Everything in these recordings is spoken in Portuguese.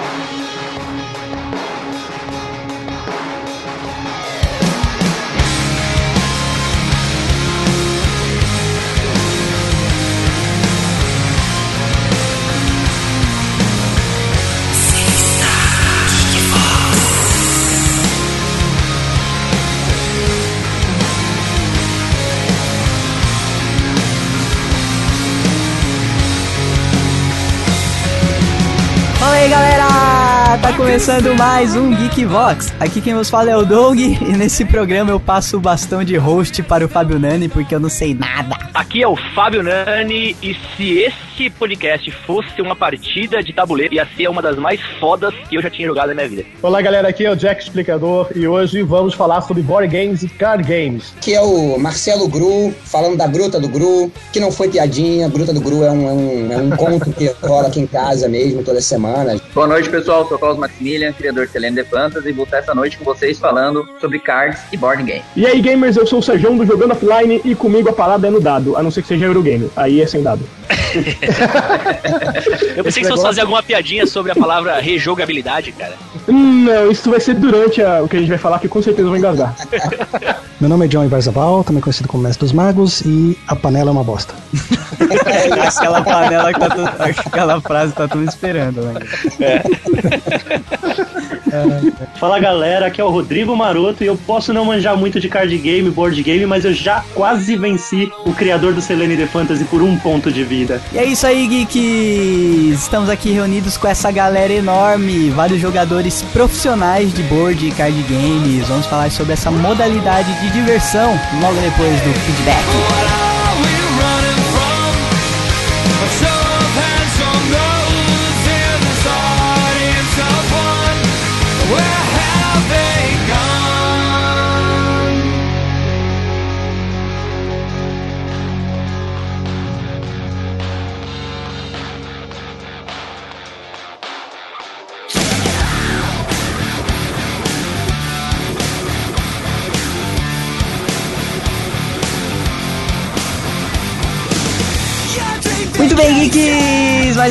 Tá começando mais um Geek Vox. Aqui quem vos fala é o Doug e nesse programa eu passo o bastão de host para o Fábio Nani porque eu não sei nada. Aqui é o Fábio Nani e se esse podcast fosse uma partida de tabuleiro, ia ser uma das mais fodas que eu já tinha jogado na minha vida. Olá galera, aqui é o Jack Explicador e hoje vamos falar sobre board games e card games. Aqui é o Marcelo Gru, falando da Gruta do Gru, que não foi piadinha, Gruta do Gru é um, é um, é um conto que rola aqui em casa mesmo, toda semana. Boa noite pessoal, sou Carlos Maximilian, criador de Selene de Plantas e vou estar essa noite com vocês falando sobre cards e board game. E aí gamers, eu sou o Sérgio do Jogando Offline e comigo a parada é no dado, a não ser que seja Eurogame, aí é sem dado. eu pensei que você fosse fazer alguma piadinha sobre a palavra rejogabilidade, cara. Não, isso vai ser durante a, o que a gente vai falar, que com certeza vai engasgar. Meu nome é John Ibarzabal, também conhecido como Mestre dos Magos, e a panela é uma bosta. aquela panela que tá tudo, aquela frase tá tudo esperando, né? É. Fala galera, aqui é o Rodrigo Maroto e eu posso não manjar muito de card game, board game, mas eu já quase venci o criador do Selene The Fantasy por um ponto de vida. E é isso aí, geeks! Estamos aqui reunidos com essa galera enorme, vários jogadores profissionais de board e card games. Vamos falar sobre essa modalidade de diversão logo depois do feedback.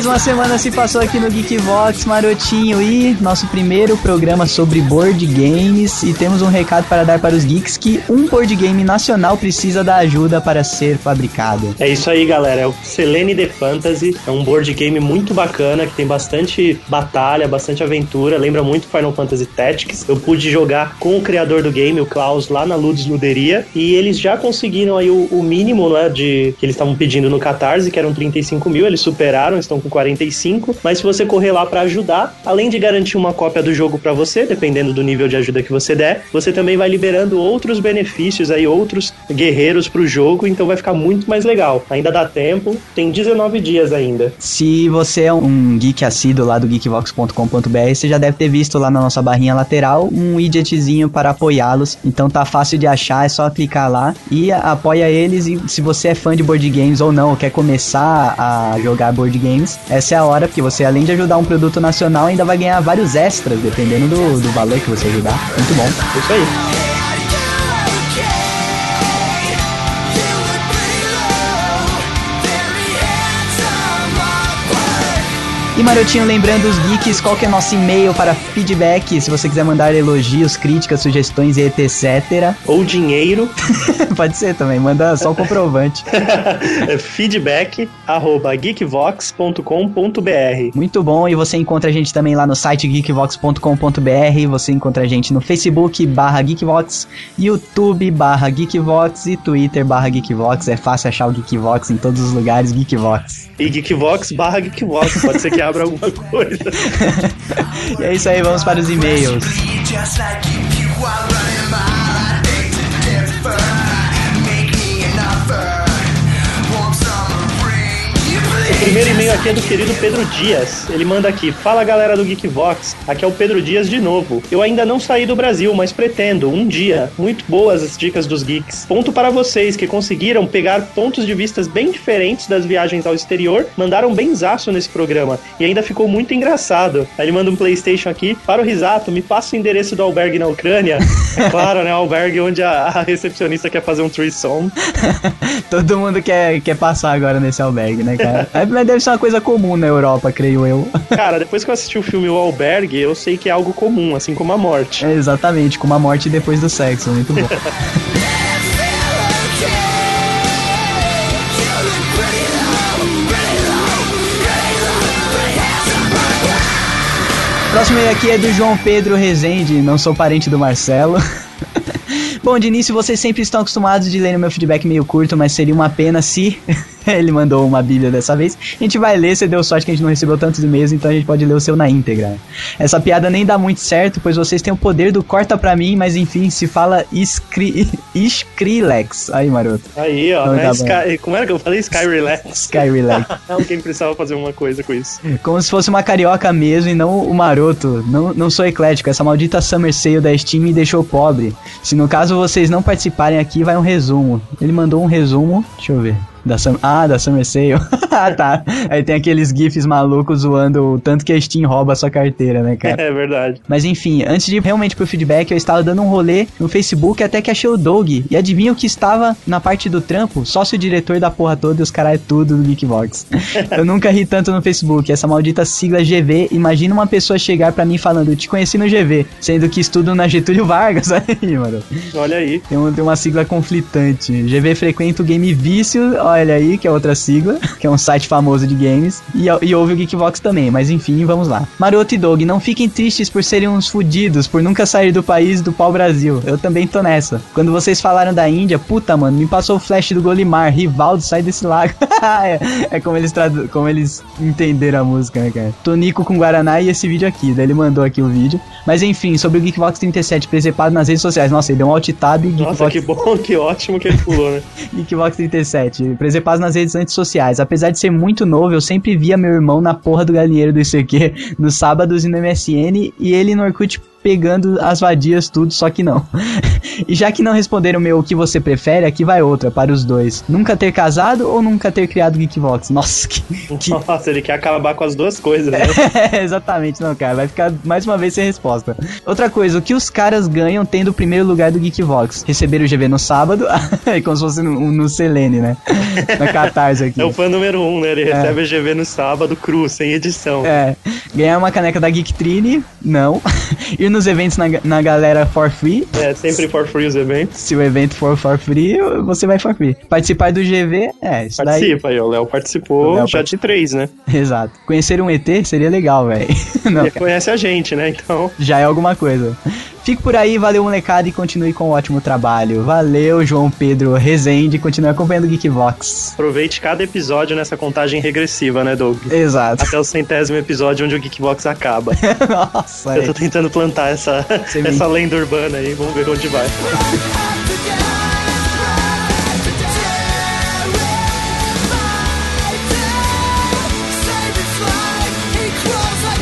Mais uma semana se passou aqui no Geekvox Marotinho e nosso primeiro programa sobre board games. E temos um recado para dar para os geeks que um board game nacional precisa da ajuda para ser fabricado. É isso aí, galera. É o Selene The Fantasy. É um board game muito bacana que tem bastante batalha, bastante aventura. Lembra muito Final Fantasy Tactics. Eu pude jogar com o criador do game, o Klaus, lá na Ludus Luderia. E eles já conseguiram aí o, o mínimo né, de que eles estavam pedindo no Catarse, que eram 35 45 mil, eles superaram, estão com 45. Mas se você correr lá para ajudar, além de garantir uma cópia do jogo para você, dependendo do nível de ajuda que você der, você também vai liberando outros benefícios aí, outros guerreiros pro jogo, então vai ficar muito mais legal. Ainda dá tempo, tem 19 dias ainda. Se você é um geek assíduo lá do geekvox.com.br, você já deve ter visto lá na nossa barrinha lateral um widgetzinho para apoiá-los. Então tá fácil de achar, é só clicar lá e apoia eles. E se você é fã de board games ou não, ou quer começar a, jogar board games, essa é a hora, porque você, além de ajudar um produto nacional, ainda vai ganhar vários extras, dependendo do, do valor que você ajudar. Muito bom. É isso aí. E Marotinho, lembrando os geeks, qual que é nosso e-mail para feedback, se você quiser mandar elogios, críticas, sugestões e etc. Ou dinheiro. Pode ser também, manda só o comprovante. feedback arroba geekvox.com.br Muito bom, e você encontra a gente também lá no site geekvox.com.br, você encontra a gente no Facebook barra Geekvox, YouTube barra Geekvox e Twitter barra Geekvox, é fácil achar o Geekvox em todos os lugares, Geekvox. E Geekvox barra Geekvox, pode ser que abra alguma coisa. e é isso aí, vamos para os e-mails. Primeiro e-mail aqui é do querido Pedro Dias. Ele manda aqui: Fala galera do Geekvox, aqui é o Pedro Dias de novo. Eu ainda não saí do Brasil, mas pretendo, um dia. Muito boas as dicas dos geeks. Ponto para vocês que conseguiram pegar pontos de vistas bem diferentes das viagens ao exterior, mandaram benzaço nesse programa. E ainda ficou muito engraçado. Aí ele manda um PlayStation aqui: Para o risato, me passa o endereço do albergue na Ucrânia. É claro, né? O albergue onde a, a recepcionista quer fazer um threesome. Todo mundo quer, quer passar agora nesse albergue, né, cara? É mas deve ser uma coisa comum na Europa, creio eu. Cara, depois que eu assisti o filme O Albergue, eu sei que é algo comum, assim como a morte. É, exatamente, com uma morte depois do sexo, muito bom. Próximo e aqui é do João Pedro Rezende, não sou parente do Marcelo. Bom, de início vocês sempre estão acostumados de ler no meu feedback meio curto, mas seria uma pena se ele mandou uma bíblia dessa vez. A gente vai ler, você deu sorte que a gente não recebeu tantos e-mails, então a gente pode ler o seu na íntegra. Essa piada nem dá muito certo, pois vocês têm o poder do corta pra mim, mas enfim, se fala Skri Skrillex. Aí, maroto. Aí, ó, Não né? dá Sky- como era que eu falei? Sky Relax. Skyrilex. Alguém precisava fazer uma coisa com isso. Como se fosse uma carioca mesmo e não o maroto. Não, não sou eclético, essa maldita Summer Sale da Steam me deixou pobre. Se no caso vocês não participarem aqui, vai um resumo. Ele mandou um resumo, deixa eu ver. Da Sum... Ah, da Summer Sale. ah, tá. Aí tem aqueles gifs malucos zoando o tanto que a Steam rouba a sua carteira, né, cara? É verdade. Mas enfim, antes de ir realmente pro feedback, eu estava dando um rolê no Facebook até que achei o Doug. E adivinha o que estava na parte do trampo? Sócio-diretor da porra toda e os caras tudo do Geekbox. eu nunca ri tanto no Facebook. Essa maldita sigla GV. Imagina uma pessoa chegar pra mim falando, te conheci no GV, sendo que estudo na Getúlio Vargas. Aí, mano. Olha aí. Tem, um- tem uma sigla conflitante. GV frequenta o Game Vício, olha aí, que é outra sigla, que é um site famoso de games. E, e ouve o Geekbox também, mas enfim, vamos lá. Maroto e Dog, não fiquem tristes por serem uns fudidos, por nunca sair do país do pau Brasil. Eu também tô nessa. Quando vocês falaram da Índia, puta, mano, me passou o flash do Golimar, Rivaldo, sai desse lago. é, é como eles como eles entenderam a música, né, cara? Tonico com Guaraná e esse vídeo aqui. Daí ele mandou aqui o vídeo. Mas enfim, sobre o Geekbox 37, presepado nas redes sociais. Nossa, ele deu um alt tab. Nossa, que bom, que ótimo que ele pulou, né? Geekbox 37, presepados nas redes antissociais. Apesar de ser muito novo, eu sempre via meu irmão na porra do galinheiro do ICQ nos sábados e no MSN e ele no Orkut pegando as vadias tudo, só que não. e já que não responderam o meu o que você prefere, aqui vai outra para os dois. Nunca ter casado ou nunca ter criado Geekbox? Nossa, que... que... Nossa, ele quer acabar com as duas coisas, né? É, exatamente, não, cara. Vai ficar mais uma vez sem resposta. Outra coisa, o que os caras ganham tendo o primeiro lugar do Geekvox? Receber o GV no sábado, é como se fosse no, no Selene, né? Na Catarse aqui. É o fã número um, né? Ele recebe a GV no sábado, cru, sem edição. É. Ganhar uma caneca da Geektrine? Não. Ir nos eventos na, na galera for free? É, sempre for free os eventos. Se o evento for for free, você vai for free. Participar do GV? É, isso daí. Participa aí, o Léo participou O Léo já de três, né? Exato. Conhecer um ET seria legal, velho. Ele cara. conhece a gente, né? Então, já é alguma coisa. Fique por aí, valeu molecada e continue com o ótimo trabalho. Valeu, João Pedro Rezende, continue acompanhando o Geekvox. aproveite cada episódio nessa contagem regressiva, né, Doug? Exato. Até o centésimo episódio onde o Geekbox acaba. Nossa, Eu tô é. tentando plantar essa, essa lenda urbana aí, vamos ver onde vai.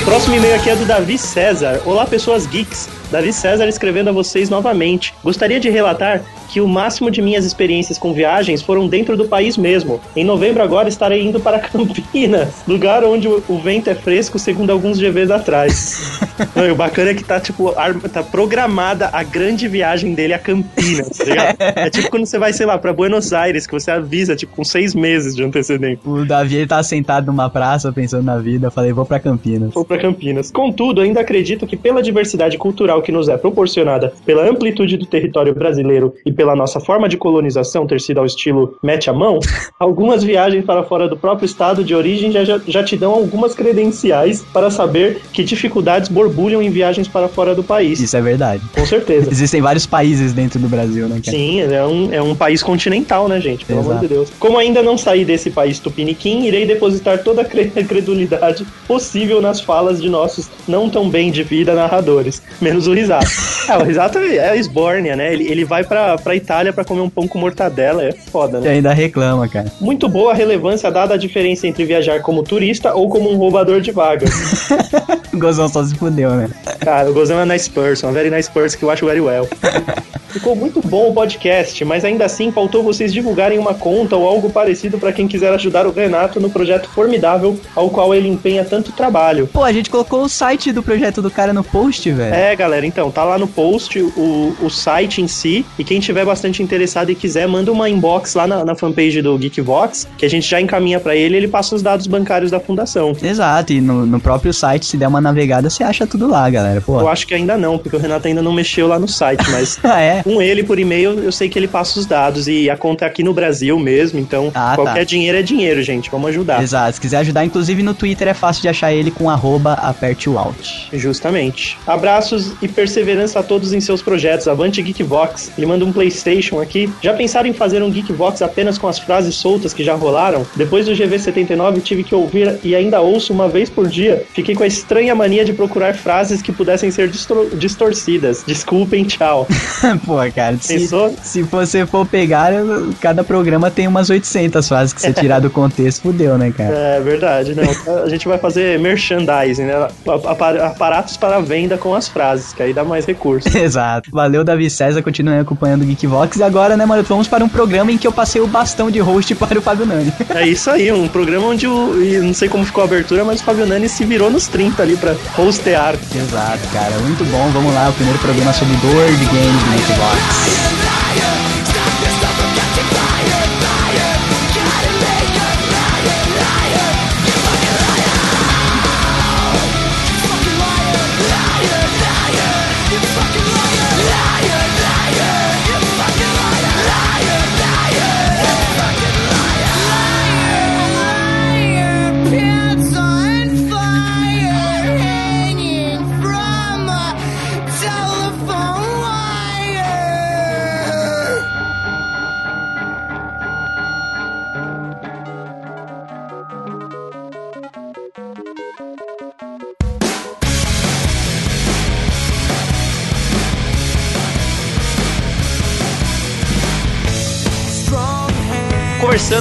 Próximo e-mail aqui é do Davi César. Olá, pessoas geeks. Davi César escrevendo a vocês novamente. Gostaria de relatar que o máximo de minhas experiências com viagens foram dentro do país mesmo. Em novembro agora estarei indo para Campinas, lugar onde o vento é fresco, segundo alguns GVs atrás. Não, o bacana é que tá, tipo, tá programada a grande viagem dele a Campinas, tá ligado? É tipo quando você vai, sei lá, pra Buenos Aires, que você avisa, tipo, com seis meses de antecedência. O Davi ele tá sentado numa praça pensando na vida. Eu falei, vou pra Campinas. ou para Campinas. Contudo, ainda acredito que pela diversidade cultural que nos é proporcionada pela amplitude do território brasileiro e pela nossa forma de colonização ter sido ao estilo mete a mão, algumas viagens para fora do próprio estado de origem já, já, já te dão algumas credenciais para saber que dificuldades borbulham em viagens para fora do país. Isso é verdade. Com certeza. Existem vários países dentro do Brasil, né, cara? Sim, é um, é um país continental, né, gente? Pelo Exato. amor de Deus. Como ainda não saí desse país tupiniquim, irei depositar toda a cre- credulidade possível nas falas de nossos não tão bem de vida narradores. Menos o Risato. é, o Risato é a esbórnia, né? Ele, ele vai pra, pra Itália pra comer um pão com mortadela. É foda, E né? ainda reclama, cara. Muito boa a relevância dada a diferença entre viajar como turista ou como um roubador de vagas. O Gozão só se fudeu, né? Cara, o Gozão é nice person, very nice person que eu acho very well. Ficou muito bom o podcast, mas ainda assim faltou vocês divulgarem uma conta ou algo parecido para quem quiser ajudar o Renato no projeto formidável ao qual ele empenha tanto trabalho. Pô, a gente colocou o site do projeto do cara no post, velho. É, galera, então, tá lá no post o, o site em si. E quem tiver bastante interessado e quiser, manda uma inbox lá na, na fanpage do Geekvox, que a gente já encaminha para ele ele passa os dados bancários da fundação. Exato, e no, no próprio site, se der uma navegada, você acha tudo lá, galera. Pô. Eu acho que ainda não, porque o Renato ainda não mexeu lá no site, mas Ah, é? com ele por e-mail eu sei que ele passa os dados e a conta é aqui no Brasil mesmo, então Ah, qualquer tá. dinheiro é dinheiro, gente. Vamos ajudar. Exato, se quiser ajudar, inclusive no Twitter é fácil de achar ele com arroba aperte o alt. Justamente. Abraços e perseverança a todos em seus projetos. Avante Geekvox. Ele manda um PlayStation aqui. Já pensaram em fazer um Geekvox apenas com as frases soltas que já rolaram? Depois do GV79 tive que ouvir e ainda ouço uma vez por dia. Fiquei com a estranha mania de procurar frases que pudessem ser distro- distorcidas. Desculpem, tchau. Pô, cara, se, Pensou? se você for pegar, cada programa tem umas 800 frases que você tirar do contexto, fudeu, né, cara? É verdade, não. A gente vai fazer merchandising, né? Apar- Aparatos para venda com as frases, que aí dá mais recurso. Exato. Valeu, Davi César, continue acompanhando o Geekvox. E agora, né, mano, vamos para um programa em que eu passei o bastão de host para o Fábio Nani. É isso aí, um programa onde o. não sei como ficou a abertura, mas o Fabio Nani se virou nos 30 ali pra hostear. Exato, cara. Muito bom. Vamos lá, o primeiro programa sobre board games do Geekvox.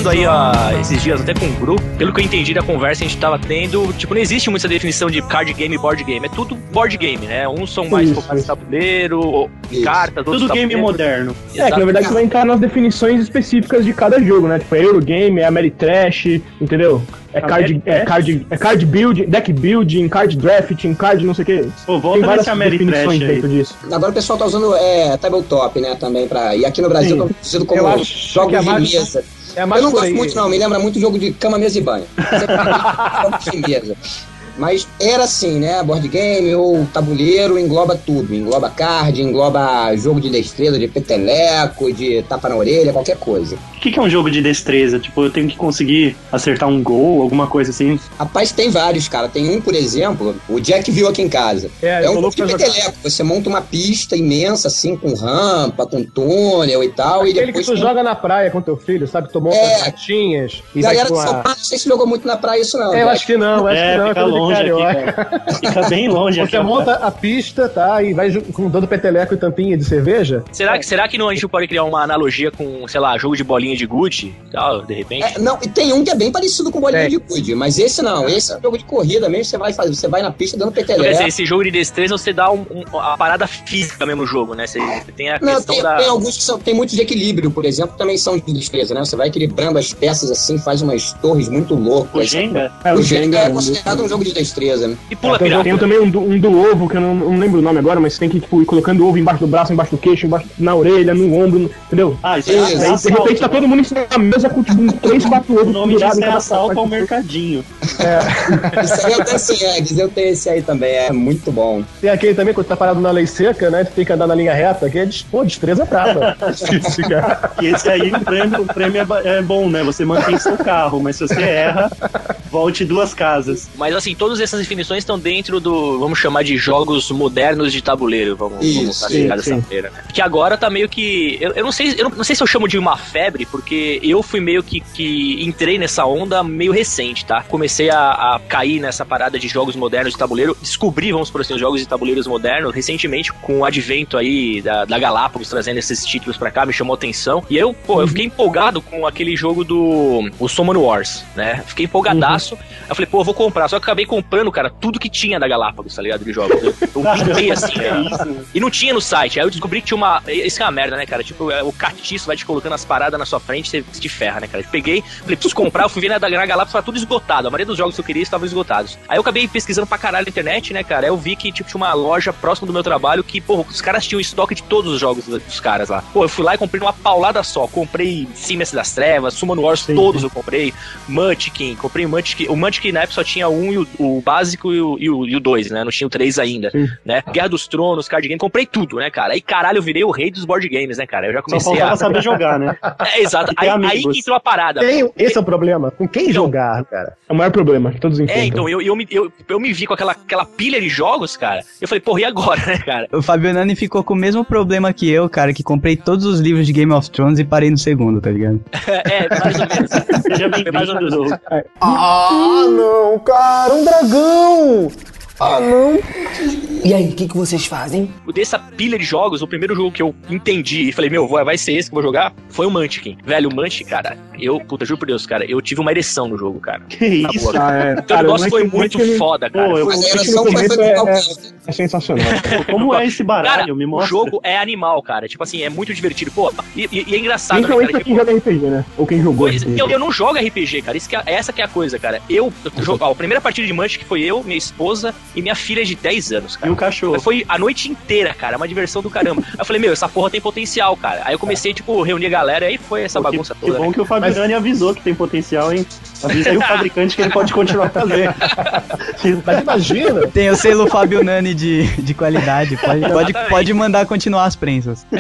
Aí ó, esses dias até com o Gru, pelo que eu entendi da conversa, a gente tava tendo, tipo, não existe muita definição de card game e board game. É tudo board game, né? Uns são mais focados em tabuleiro, ou Isso. cartas, outros Tudo game moderno. É, que na verdade você vai entrar nas definições específicas de cada jogo, né? Tipo, é Eurogame, é Ameritrash, entendeu? É card, é, card, é card building, deck building, card drafting, card não sei o que. Pô, volta nesse Ameritrash aí. dentro disso. Agora o pessoal tá usando é, tabletop, né, também pra... E aqui no Brasil Sim. estão conhecido como jogos que é de mesa. É Eu não gosto aí. muito não, me lembra muito jogo de cama, mesa e banho. De mesa. Mas era assim, né? Board game ou tabuleiro engloba tudo. Engloba card, engloba jogo de destreza, de peteleco, de tapa na orelha, qualquer coisa. O que, que é um jogo de destreza? Tipo, eu tenho que conseguir acertar um gol, alguma coisa assim. Rapaz, tem vários, cara. Tem um, por exemplo, o Jack viu aqui em casa. É, É um jogo que de peteleco. Você monta uma pista imensa, assim, com rampa, com túnel e tal. e Aquele que depois tu tem- joga na praia com teu filho, sabe? Tomou É. umas gatinhas e vai Galera de São. Paulo, não sei se jogou muito na praia isso não. É, eu Jack. acho que não, acho é, que não, é longe aqui, carioca. cara. Fica bem longe aqui. Você monta a pista, tá? E vai dando peteleco e tampinha de cerveja. Será que, será que não, a gente pode criar uma analogia com, sei lá, jogo de bolinha de gude e tal, de repente? É, não, e tem um que é bem parecido com bolinha Tem. de gude, mas esse não, esse é um jogo de corrida mesmo, você vai fazer, você vai na pista dando Então, quer peteleco. dizer, esse jogo de destreza você dá um- um- a parada física mesmo no jogo, né? Você tem a Não, questão tem, da. tem alguns que são, tem muitos de equilíbrio, por exemplo, também são de destreza, né? Você vai equilibrando as peças assim, faz umas torres muito O loucas. Jenga? É, O o Jenga é considerado um jogo de destreza, né? E pula Tem, pirata. tem também um do, um do ovo, que eu não, não lembro o nome agora, mas você tem que tipo, ir colocando ovo embaixo do braço, embaixo do queixo, embaixo, na orelha, no ombro, no- entendeu? Ah, isso é, Aí, é de repente tá todo mundo em cima da mesa com tipo, uns 3, 4 O ovos nome disso é assalto ao mercadinho. Isso aí eu tenho Eggs, eu tenho esse aí também, é muito bom. Tem aquele também, quando tá parado na lei seca, né? Tu tem que andar na linha reta, que é, pô, destreza brava. E esse aí, o prêmio, o prêmio é, é bom, né? Você mantém seu carro, mas se você erra, volte duas casas. Mas assim, todas essas definições estão dentro do, vamos chamar de jogos modernos de tabuleiro, vamos, vamos Isso, classificar dessa maneira, né? Que agora tá meio que. Eu, eu não sei, eu não, não sei se eu chamo de uma febre, porque eu fui meio que, que entrei nessa onda meio recente, tá? Comecei a, a cair nessa parada de jogos modernos de tabuleiro. Descobri, vamos por assim, os jogos de tabuleiros modernos recentemente, com o advento aí da, da Galápagos trazendo esses títulos pra cá, me chamou atenção. E eu, pô, eu fiquei empolgado com aquele jogo do o Summon Wars, né? Fiquei empolgadaço. Aí Eu falei, pô, eu vou comprar. Só que acabei comprando, cara, tudo que tinha da Galápagos, tá ligado? De jogos. Eu, eu pintei assim, né? E não tinha no site. Aí eu descobri que tinha uma. Isso é uma merda, né, cara? Tipo, é, o catiço vai te colocando as paradas na sua frente, você te ferra, né, cara? Eu peguei, falei, preciso comprar, eu fui ver na, na Galápagos, tava tudo esgotado. A maioria dos jogos que eu queria estavam esgotados. Aí eu acabei pesquisando pra caralho na internet, né, cara? Aí eu vi que, tipo, tinha uma loja próxima do meu trabalho que, pô, os caras tinham estoque de todos os jogos dos caras lá. Pô, eu fui lá e comprei uma paulada só. Comprei Siemens das Trevas, Summon Wars, todos eu comprei. Munchkin, comprei o Munchkin. O Munchkin na época só tinha um e o, o básico e o, e, o, e o dois, né? Não tinha o três ainda, né? Guerra dos Tronos, card game, comprei tudo, né, cara? Aí, caralho, eu virei o rei dos board games, né, cara? Eu já Só comecei faltava a... saber jogar, né? É, exato. Aí, aí que entrou a parada. Quem- esse é o problema. Com quem jogar, cara? É o maior problema que todos enfrentam. É, então, eu, eu, me, eu, eu me vi com aquela, aquela pilha de jogos, cara. Eu falei, porra, e agora, né, cara? O Fabio Nani ficou com o mesmo problema que eu, cara, que comprei todos os livros de Game of Thrones e parei no segundo, tá ligado? É, mais ou menos. Seja bem-vindo. Ah, não, cara, um dragão! Ah, não! E aí, o que, que vocês fazem? Dessa pilha de jogos, o primeiro jogo que eu entendi e falei, meu, vai ser esse que eu vou jogar, foi o Munchkin. Velho, o Munchkin, cara, eu, puta, juro por Deus, cara, eu tive uma ereção no jogo, cara. Que Na isso? boa, cara. Ah, é. Então o Cara, negócio o foi Munchkin- muito Munchkin- foda, cara. Pô, eu- foi foi é- é-. É sensacional. Como é esse baralho? Cara, Me o mostra. jogo é animal, cara. Tipo assim, é muito divertido. Pô, e, e- e é engraçado, né, Principalmente cara? quem Tipo, joga RPG, né? Ou quem jogou Pois, RPG. eu, eu não jogo RPG, cara. Isso que é- essa que é a coisa, cara. Eu, eu jogo, ó, a primeira partida de Munch que foi eu, minha esposa e minha filha de 10 anos, E cara. o cachorro. Foi a noite inteira, cara, uma diversão do caramba. Aí eu falei, meu, essa porra tem potencial, cara. Aí eu comecei, tipo, reunir a galera e aí foi essa Pô, que- bagunça que, toda. bom né? que o Fabiani avisou que tem potencial, hein? Avisa aí o fabricante que ele pode continuar fazendo. Mas imagina, Tem o selo Fabio Nani de, de qualidade, pode, pode, pode mandar continuar as prensas.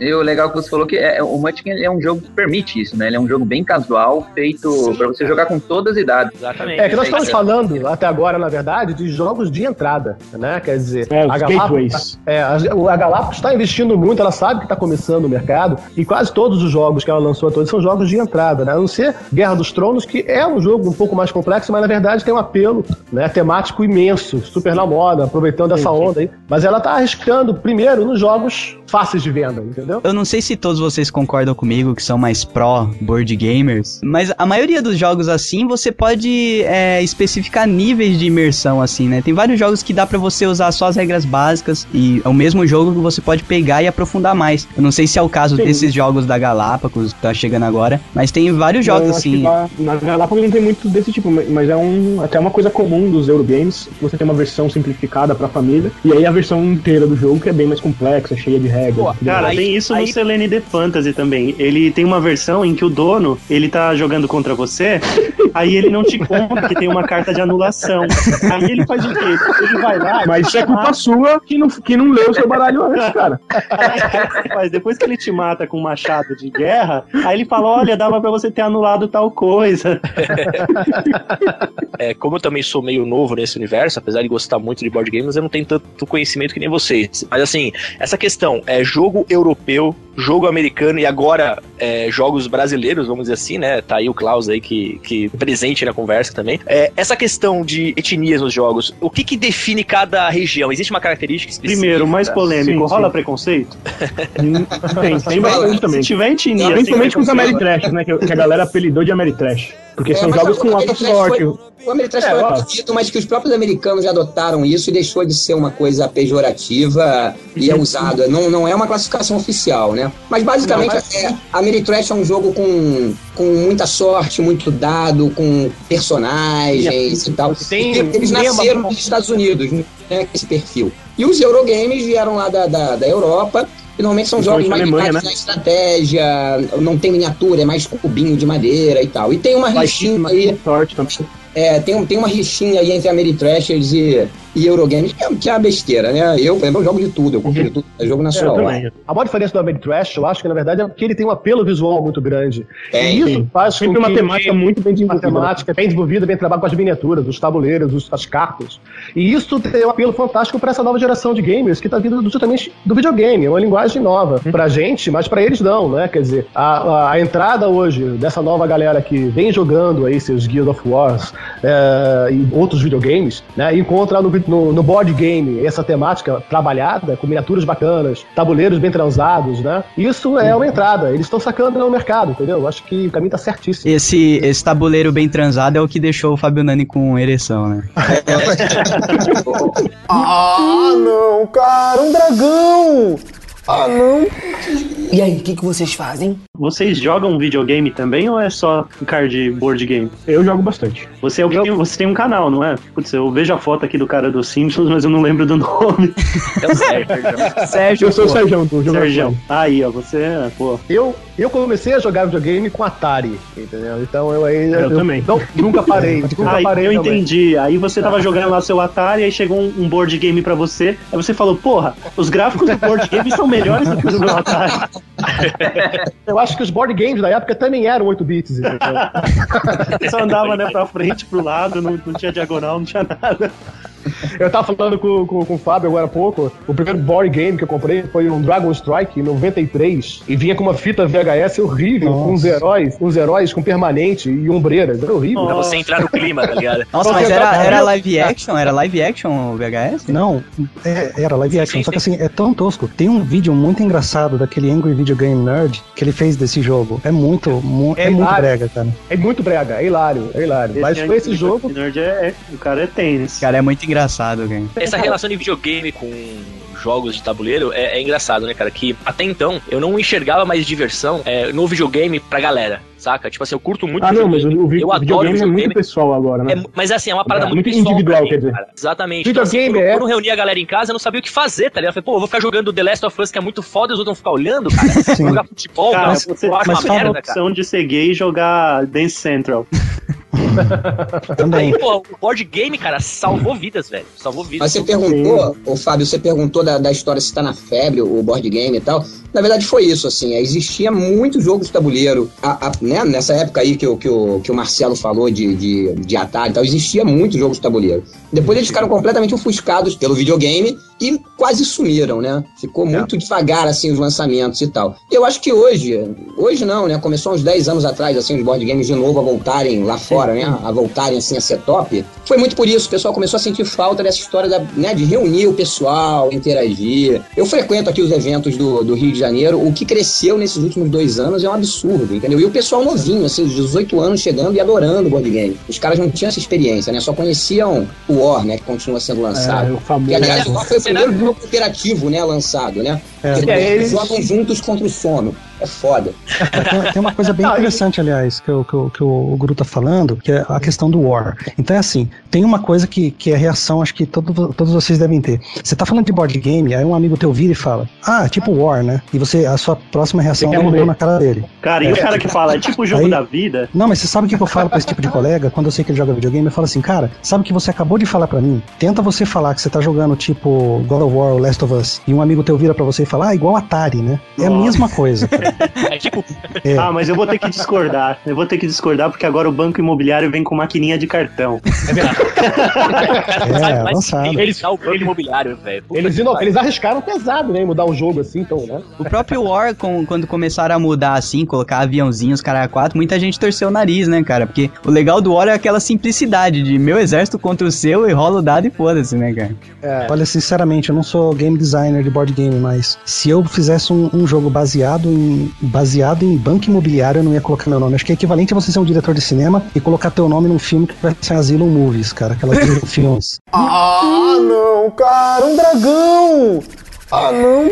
E o legal que você falou que é, o Munchkin é um jogo que permite isso, né? Ele é um jogo bem casual, feito pra você jogar com todas as idades. Exatamente. é que nós estamos Aí, falando até agora, na verdade, de jogos de entrada, né? Quer dizer, É, a Galápagos, gateways. é, a, a Galápagos está investindo muito, ela sabe que está começando o mercado e quase todos os jogos que ela lançou todos são jogos de entrada, né? A não ser Guerra dos Tronos, que é um jogo um pouco mais complexo, mas na verdade tem um apelo né, temático imenso, super na moda, aproveitando essa onda aí. Mas ela tá arriscando primeiro nos jogos fáceis de venda, entendeu? Eu não sei se todos vocês concordam comigo que são mais pró board gamers, mas a maioria dos jogos assim você pode é, especificar níveis de imersão assim, né? Tem vários jogos que dá pra você usar só as regras básicas e é o mesmo jogo que você pode pegar e aprofundar mais. Eu não sei se é o caso Sim. desses jogos da Galápagos que tá chegando agora, mas tem vários jogos assim. Na Galápagos não tem muito desse tipo, mas é um, até uma coisa comum dos Eurogames. Você tem uma versão simplificada pra família, e aí a versão inteira do jogo que é bem mais complexa, cheia de regras. Pô? Cara, Aí- tem isso aí- no Selene The Fantasy também. Ele tem uma versão em que o dono, ele tá jogando contra você, aí ele não te conta que tem uma carta de anulação. Aí ele faz o quê? Ele vai lá, Mas isso é culpa sua que não, que não leu o seu baralho antes, cara. Mas depois que ele te mata com um machado de guerra, aí ele fala: olha, dava pra você ter anulado tal coisa. É, como eu também sou meio novo nesse universo, apesar de gostar muito de board games, eu não tenho tanto conhecimento que nem vocês. Mas assim, essa questão é jogo europeu, jogo americano e agora é, jogos brasileiros, vamos dizer assim, né? Tá aí o Klaus aí que, que presente na conversa também. É, essa questão de etnias nos jogos, o que que define cada região? Existe uma característica específica? Primeiro, mais polêmico, Sim, rola sim. preconceito? Tem, tem bastante também. Se tiver etnia, assim, Principalmente com os. Ameritrash, né? Que, que a galera apelidou de Ameritrash. Porque É, são jogos o com alta sorte. foi- O Ameritrash É, foi acredito, mas que os próprios americanos já adotaram isso e deixou de ser uma coisa pejorativa e é usado. Não, não é uma classificação oficial, né? Mas basicamente Não, mas- é, Ameritrash é um jogo com, com muita sorte, muito dado, com personagens e tal. Tem eles nasceram nos Estados Unidos, né? Esse perfil. E os Eurogames vieram lá da, da, da Europa. E normalmente são jogos mais Alemanha, na estratégia, não tem miniatura, é mais cubinho de madeira e tal. E tem uma rixinha aí sorte também. é, tem, tem uma rixinha aí entre Ameritrashers e, e Eurogames, que é, que é uma besteira, né? Eu, por exemplo, eu jogo de tudo, eu compro de tudo, é jogo nacional. também. A maior diferença do Ameritrash, eu acho que na verdade é que ele tem um apelo visual muito grande. Tem, e isso sim. faz Sempre com uma que temática muito bem desenvolvida. temática bem desenvolvida, bem trabalho com as miniaturas, os tabuleiros, os- as cartas. E isso tem um apelo fantástico para essa nova geração de gamers que está vindo do- justamente do videogame, é uma linguagem nova. Pra gente, mas pra eles não, né? Quer dizer, a, a- a entrada hoje dessa nova galera que vem jogando aí seus Guild of Wars é, e outros videogames, né? Encontra no no, no board game essa temática trabalhada, com miniaturas bacanas, tabuleiros bem transados, né? Isso é uma entrada. Eles estão sacando no mercado, entendeu? Eu acho que o caminho tá certíssimo. Esse, esse tabuleiro bem transado é o que deixou o Fábio Nani com ereção, né? Ah, não, cara, um dragão! Ah, não. E aí, o que, que vocês fazem? Vocês jogam videogame também ou é só card board game? Eu jogo bastante. Você, é o que tem, você tem um canal, não é? Putz, eu vejo a foto aqui do cara dos Simpsons, mas eu não lembro do nome. É o Sérgio. Sérgio, Eu sou o. Sérgio do jogo. Sérgio. Aí, ó, você, é, pô. Eu, eu comecei a jogar videogame com Atari, entendeu? Então eu aí. Eu também. não- nunca parei. nunca Aí, parei eu também. entendi. Aí você tava jogando lá seu Atari, aí chegou um, um board game pra você, aí você falou, porra, os gráficos do board game são melhores do que os do Atari. Eu acho que os board games da época também eram 8 bits, só andava, né, pra frente, pro lado, não, não tinha diagonal, não tinha nada. Eu tava falando com, com, com o Fábio agora há pouco. O primeiro board game que eu comprei foi um Dragon Strike em 93. E vinha com uma fita VHS horrível, com uns heróis, uns heróis com permanente e ombreiras. Era horrível. Pra você entrar no clima, tá ligado? Nossa, mas era, era live action? Era live action o VHS? Não, é- era live action, só que assim, é tão tosco. Tem um vídeo muito engraçado daquele Angry Video Game Nerd que ele fez desse jogo. É muito, mu- é, É muito brega, cara. É muito brega, é hilário, é hilário. Mas foi esse jogo. Nerd é, é- o cara é tênis. Cara, é muito engraçado, cara. Essa relação de videogame com jogos de tabuleiro é, é engraçado, né, cara? Que até então eu não enxergava mais diversão é, no videogame pra galera, saca? Tipo assim, eu curto muito Ah, não, mas videogame, o, eu o adoro videogame é videogame. muito pessoal agora, né? É, mas assim, é uma parada É, muito, muito individual, mim, quer dizer. cara. Exatamente. Videogame então, assim, é- quando, eu reunia a galera em casa, eu não sabia o que fazer, tá ligado? Eu falei, pô, eu vou ficar jogando The Last of Us, que é muito foda, e os outros vão ficar olhando, cara. Sim. Jogar futebol, Cara, cara, você, eu acho mas uma merda, cara. opção de ser gay e jogar Dance Central. Também. Aí, pô, o board game, cara, salvou vidas, velho. Salvou vidas. Mas você perguntou, ô Fábio, você perguntou da, da história se tá na febre, o board game e tal. Na verdade foi isso, assim, é, existia muito jogo de tabuleiro, a- a- né, nessa época aí que, o- que, o, que o Marcelo falou de, de, de Atari e tal, existia muito jogo de tabuleiro. Depois eles ficaram completamente ofuscados pelo videogame e quase sumiram, né? Ficou muito devagar, assim, os lançamentos e tal. Eu acho que hoje, hoje não, né, começou uns 10 anos atrás, assim, os board games de novo a voltarem lá fora, né, a voltarem, assim, a ser top. Foi muito por isso, o pessoal começou a sentir falta dessa história da, né, de reunir o pessoal, interagir. Eu frequento aqui os eventos do, do Rio de Janeiro, o que cresceu nesses últimos dois anos é um absurdo, entendeu? E o pessoal novinho, assim, de 18 anos chegando e adorando o board game. Os caras não tinham essa experiência, né? Só conheciam o War, né? Que continua sendo lançado. É, o famoso. E, aliás, o War foi o primeiro jogo cooperativo, né? Lançado, né? É. Porque É, eles eles- jogam juntos contra o sono. É foda. Tem, tem uma coisa bem Não, e- interessante, aliás, que, o- que, o- que o Guru tá falando, que é a questão do War. Então é assim, tem uma coisa que, que é reação, acho que todo, todos vocês devem ter. Você tá falando de board game, aí um amigo teu vira e fala, ah, tipo War, né? E você, a sua próxima reação é um morrer. na cara dele. Cara, e o cara que fala, é tipo o jogo Aí- da vida? Não, mas você sabe o que eu falo pra esse tipo de colega? Quando eu sei que ele joga videogame, eu falo assim, cara, sabe o que você acabou de falar pra mim? Tenta você falar que você tá jogando tipo God of War ou Last of Us, e um amigo teu vira pra você e fala, ah, igual Atari, né? É a mesma coisa, cara. É tipo, É. Ah, mas eu vou ter que discordar. Eu vou ter que discordar porque agora o banco imobiliário vem com maquininha de cartão. É, mas avançado. eles o banco imobiliário, velho. Eles, eles arriscaram pesado, né? Mudar o jogo assim, então, né? O próprio War, com- quando começaram a mudar assim, colocar aviãozinhos, cara, quatro, muita gente torceu o nariz, né, cara? Porque o legal do War é aquela simplicidade de meu exército contra o seu e rola o dado e foda-se, né, cara? Olha, sinceramente, eu não sou game designer de board game, mas se eu fizesse um, um jogo baseado em, baseado em banco imobiliário, eu não ia colocar meu nome. Acho que é equivalente a você ser um diretor de cinema e colocar teu nome num filme que vai ser Asylum Movies, cara. Aquelas filmes. Ah, não, cara, um dragão! Ah, não.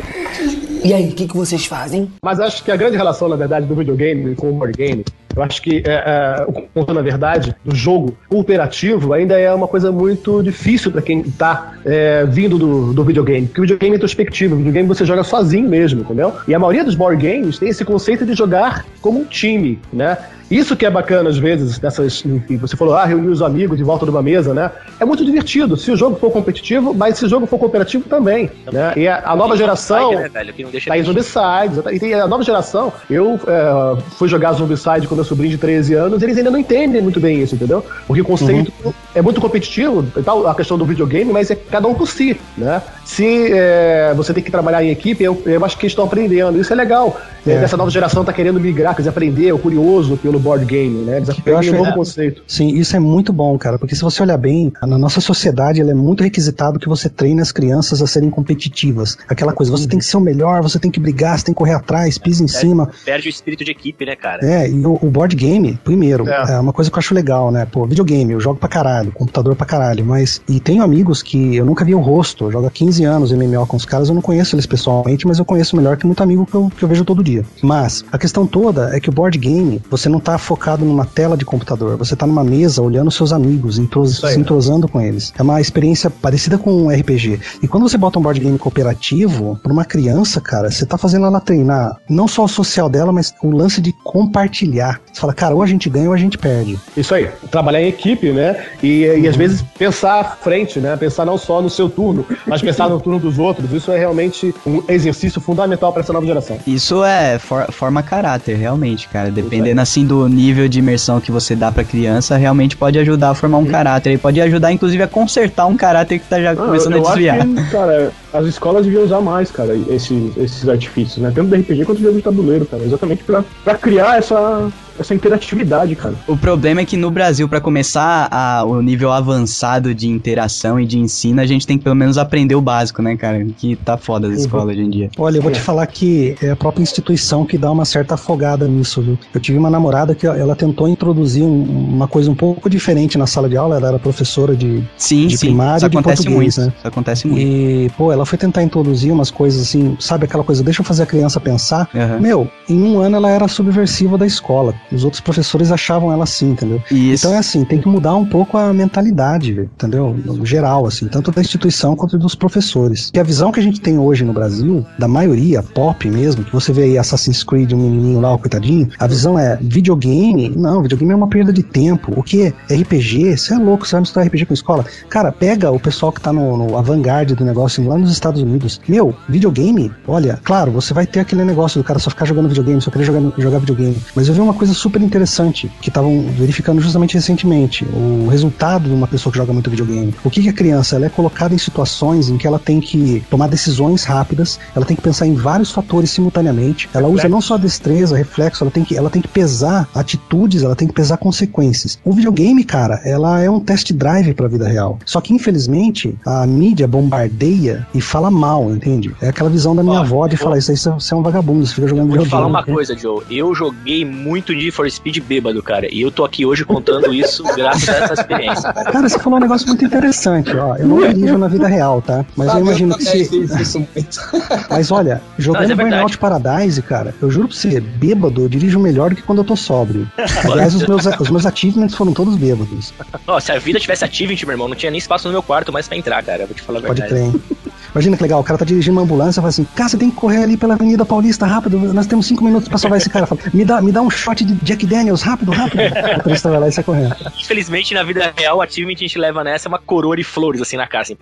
E aí, o que, que vocês fazem? Mas acho que a grande relação, na verdade, do videogame com o board game, eu acho que, é, é, o na verdade, do jogo cooperativo ainda é uma coisa muito difícil para quem tá é, vindo do, do videogame. Porque o videogame é introspectivo, o videogame você joga sozinho mesmo, entendeu? E a maioria dos board games tem esse conceito de jogar como um time, né? Isso que é bacana, às vezes, dessas. Enfim, você falou, ah, reunir os amigos de volta de uma mesa, né? É muito divertido. Se o jogo for competitivo, mas se o jogo for cooperativo também. Né? E a, a nova geração. Né, velho, que não deixa Tá aí Zombicide. E tem a nova geração. Eu é, fui jogar Zombicide com meu sobrinho de 13 anos, eles ainda não entendem muito bem isso, entendeu? Porque o conceito é muito competitivo e tal, a questão do videogame, mas é cada um por si, né? Se é, você tem que trabalhar em equipe, eu, eu acho que eles estão aprendendo. Isso é legal. É. Essa nova geração tá querendo migrar, quer dizer, aprender, o curioso pelo board game, né? Eles aprendem acho- um novo é. conceito. Sim, isso é muito bom, cara, porque se você olhar bem, na nossa sociedade ela é muito requisitado que você treine as crianças a serem competitivas. Aquela coisa, você tem que ser o melhor, você tem que brigar, você tem que correr atrás, pisa em cima. Perde o espírito de equipe, né, cara? É, e o, o board game, primeiro, É. é. uma coisa que eu acho legal, né? Pô, videogame, eu jogo pra caralho, computador pra caralho, mas. E tenho amigos que eu nunca vi o rosto, eu jogo há 15 anos MMO com os caras, eu não conheço eles pessoalmente, mas eu conheço melhor que muito amigo que eu, que eu vejo todo dia. Mas a questão toda é que o board game, você não tá focado numa tela de computador, você tá numa mesa olhando seus amigos, entros- aí. se entrosando com eles. É uma experiência parecida com um RPG. E quando você bota um board game cooperativo, pra uma criança, cara, você tá fazendo ela treinar não só o social dela, mas o lance de compartilhar. Você fala, cara, ou a gente ganha ou a gente perde. Isso aí, trabalhar em equipe, né? E, e às vezes pensar à frente, né? Pensar não só no seu turno, mas pensar no turno dos outros. Isso é realmente um exercício fundamental para essa nova geração. Isso é for- forma caráter, realmente, cara. Dependendo assim do nível de imersão que você dá pra criança, realmente pode ajudar a formar um caráter. E pode ajudar, inclusive, a consertar um caráter que tá já Ah, começando eu a desviar. que, cara, as escolas deviam usar mais, cara, esses, esses artifícios, né? Tanto do RPG quanto do jogo de tabuleiro, cara. Exatamente pra, pra criar essa, essa interatividade, cara. O problema é que no Brasil, pra começar a- o nível avançado de interação e de ensino, a gente tem que pelo menos aprender o básico, né, cara? Que tá foda as escolas hoje em dia. Olha, eu vou te falar que é a própria instituição que dá uma certa afogada nisso, viu? Eu tive uma namorada que ela tentou introduzir um- uma coisa um pouco diferente na sala de aula, ela era professora de, Sim, de sim. primário Isso de acontece português, muito. né? Isso acontece muito. E, pô, ela foi tentar introduzir umas coisas assim, sabe aquela coisa, deixa eu fazer a criança pensar. Aham. Meu, em um ano ela era subversiva da escola. Os outros professores achavam ela assim, entendeu? Isso. Então é assim, tem que mudar um pouco a mentalidade, entendeu? No geral, assim, tanto da instituição quanto dos professores. Que a visão que a gente tem hoje no Brasil, da maioria, pop mesmo, que você vê aí Assassin's Creed, um menininho lá, o coitadinho, a visão é videogame, não, videogame é uma perda de tempo. O que? RPG? Você é louco, você vai misturar RPG com escola? Cara, pega o pessoal que tá no, no avant-garde do negócio lá nos Estados Unidos. Meu, videogame, olha, claro, você vai ter aquele negócio do cara só ficar jogando videogame, só querer jogar, jogar videogame. Mas eu vi uma coisa super interessante que estavam verificando justamente recentemente. O resultado de uma pessoa que joga muito videogame. O que, que a criança? Ela é colocada em situações em que ela tem que tomar decisões rápidas, ela tem que pensar em vários fatores simultaneamente. Ela usa não só destreza, reflexo, ela tem que, ela tem que pesar atitudes, ela tem que pesar consequências. O videogame, cara, ela é um test drive pra vida real. Só que, infelizmente, a mídia bombardeia e fala mal, entende? É aquela visão da minha Ó, avó de vou- falar isso aí, você é um vagabundo, você fica jogando Vou te videogame. falar uma coisa, Joe. Eu joguei muito Need for Speed bêbado, cara. E eu tô aqui hoje contando isso graças a essa experiência. cara. Cara, você falou um negócio muito interessante, ó. Eu não dirijo na vida real, tá? Mas eu imagino que se. Fiz isso muito. Mas olha, Não, jogando mas é. Burnout Paradise, cara, eu juro pra você, bêbado, eu dirijo melhor do que quando eu tô sóbrio. Aliás, os meus, os meus achievements foram todos bêbados. Ó, se a vida tivesse achievement, meu irmão, não tinha nem espaço no meu quarto mais pra entrar, cara. Eu vou te falar a Pode verdade. crer. Imagina que legal, o cara tá dirigindo uma ambulância e fala assim: Cara, você tem que correr ali pela Avenida Paulista rápido, nós temos cinco minutos pra salvar esse cara. Fala, me, dá, me dá um shot de Jack Daniels, rápido, rápido. O motorista vai lá e sai correndo. Infelizmente, na vida real, o achievement que a gente leva nessa é uma coroa de flores, assim, na cara. Assim.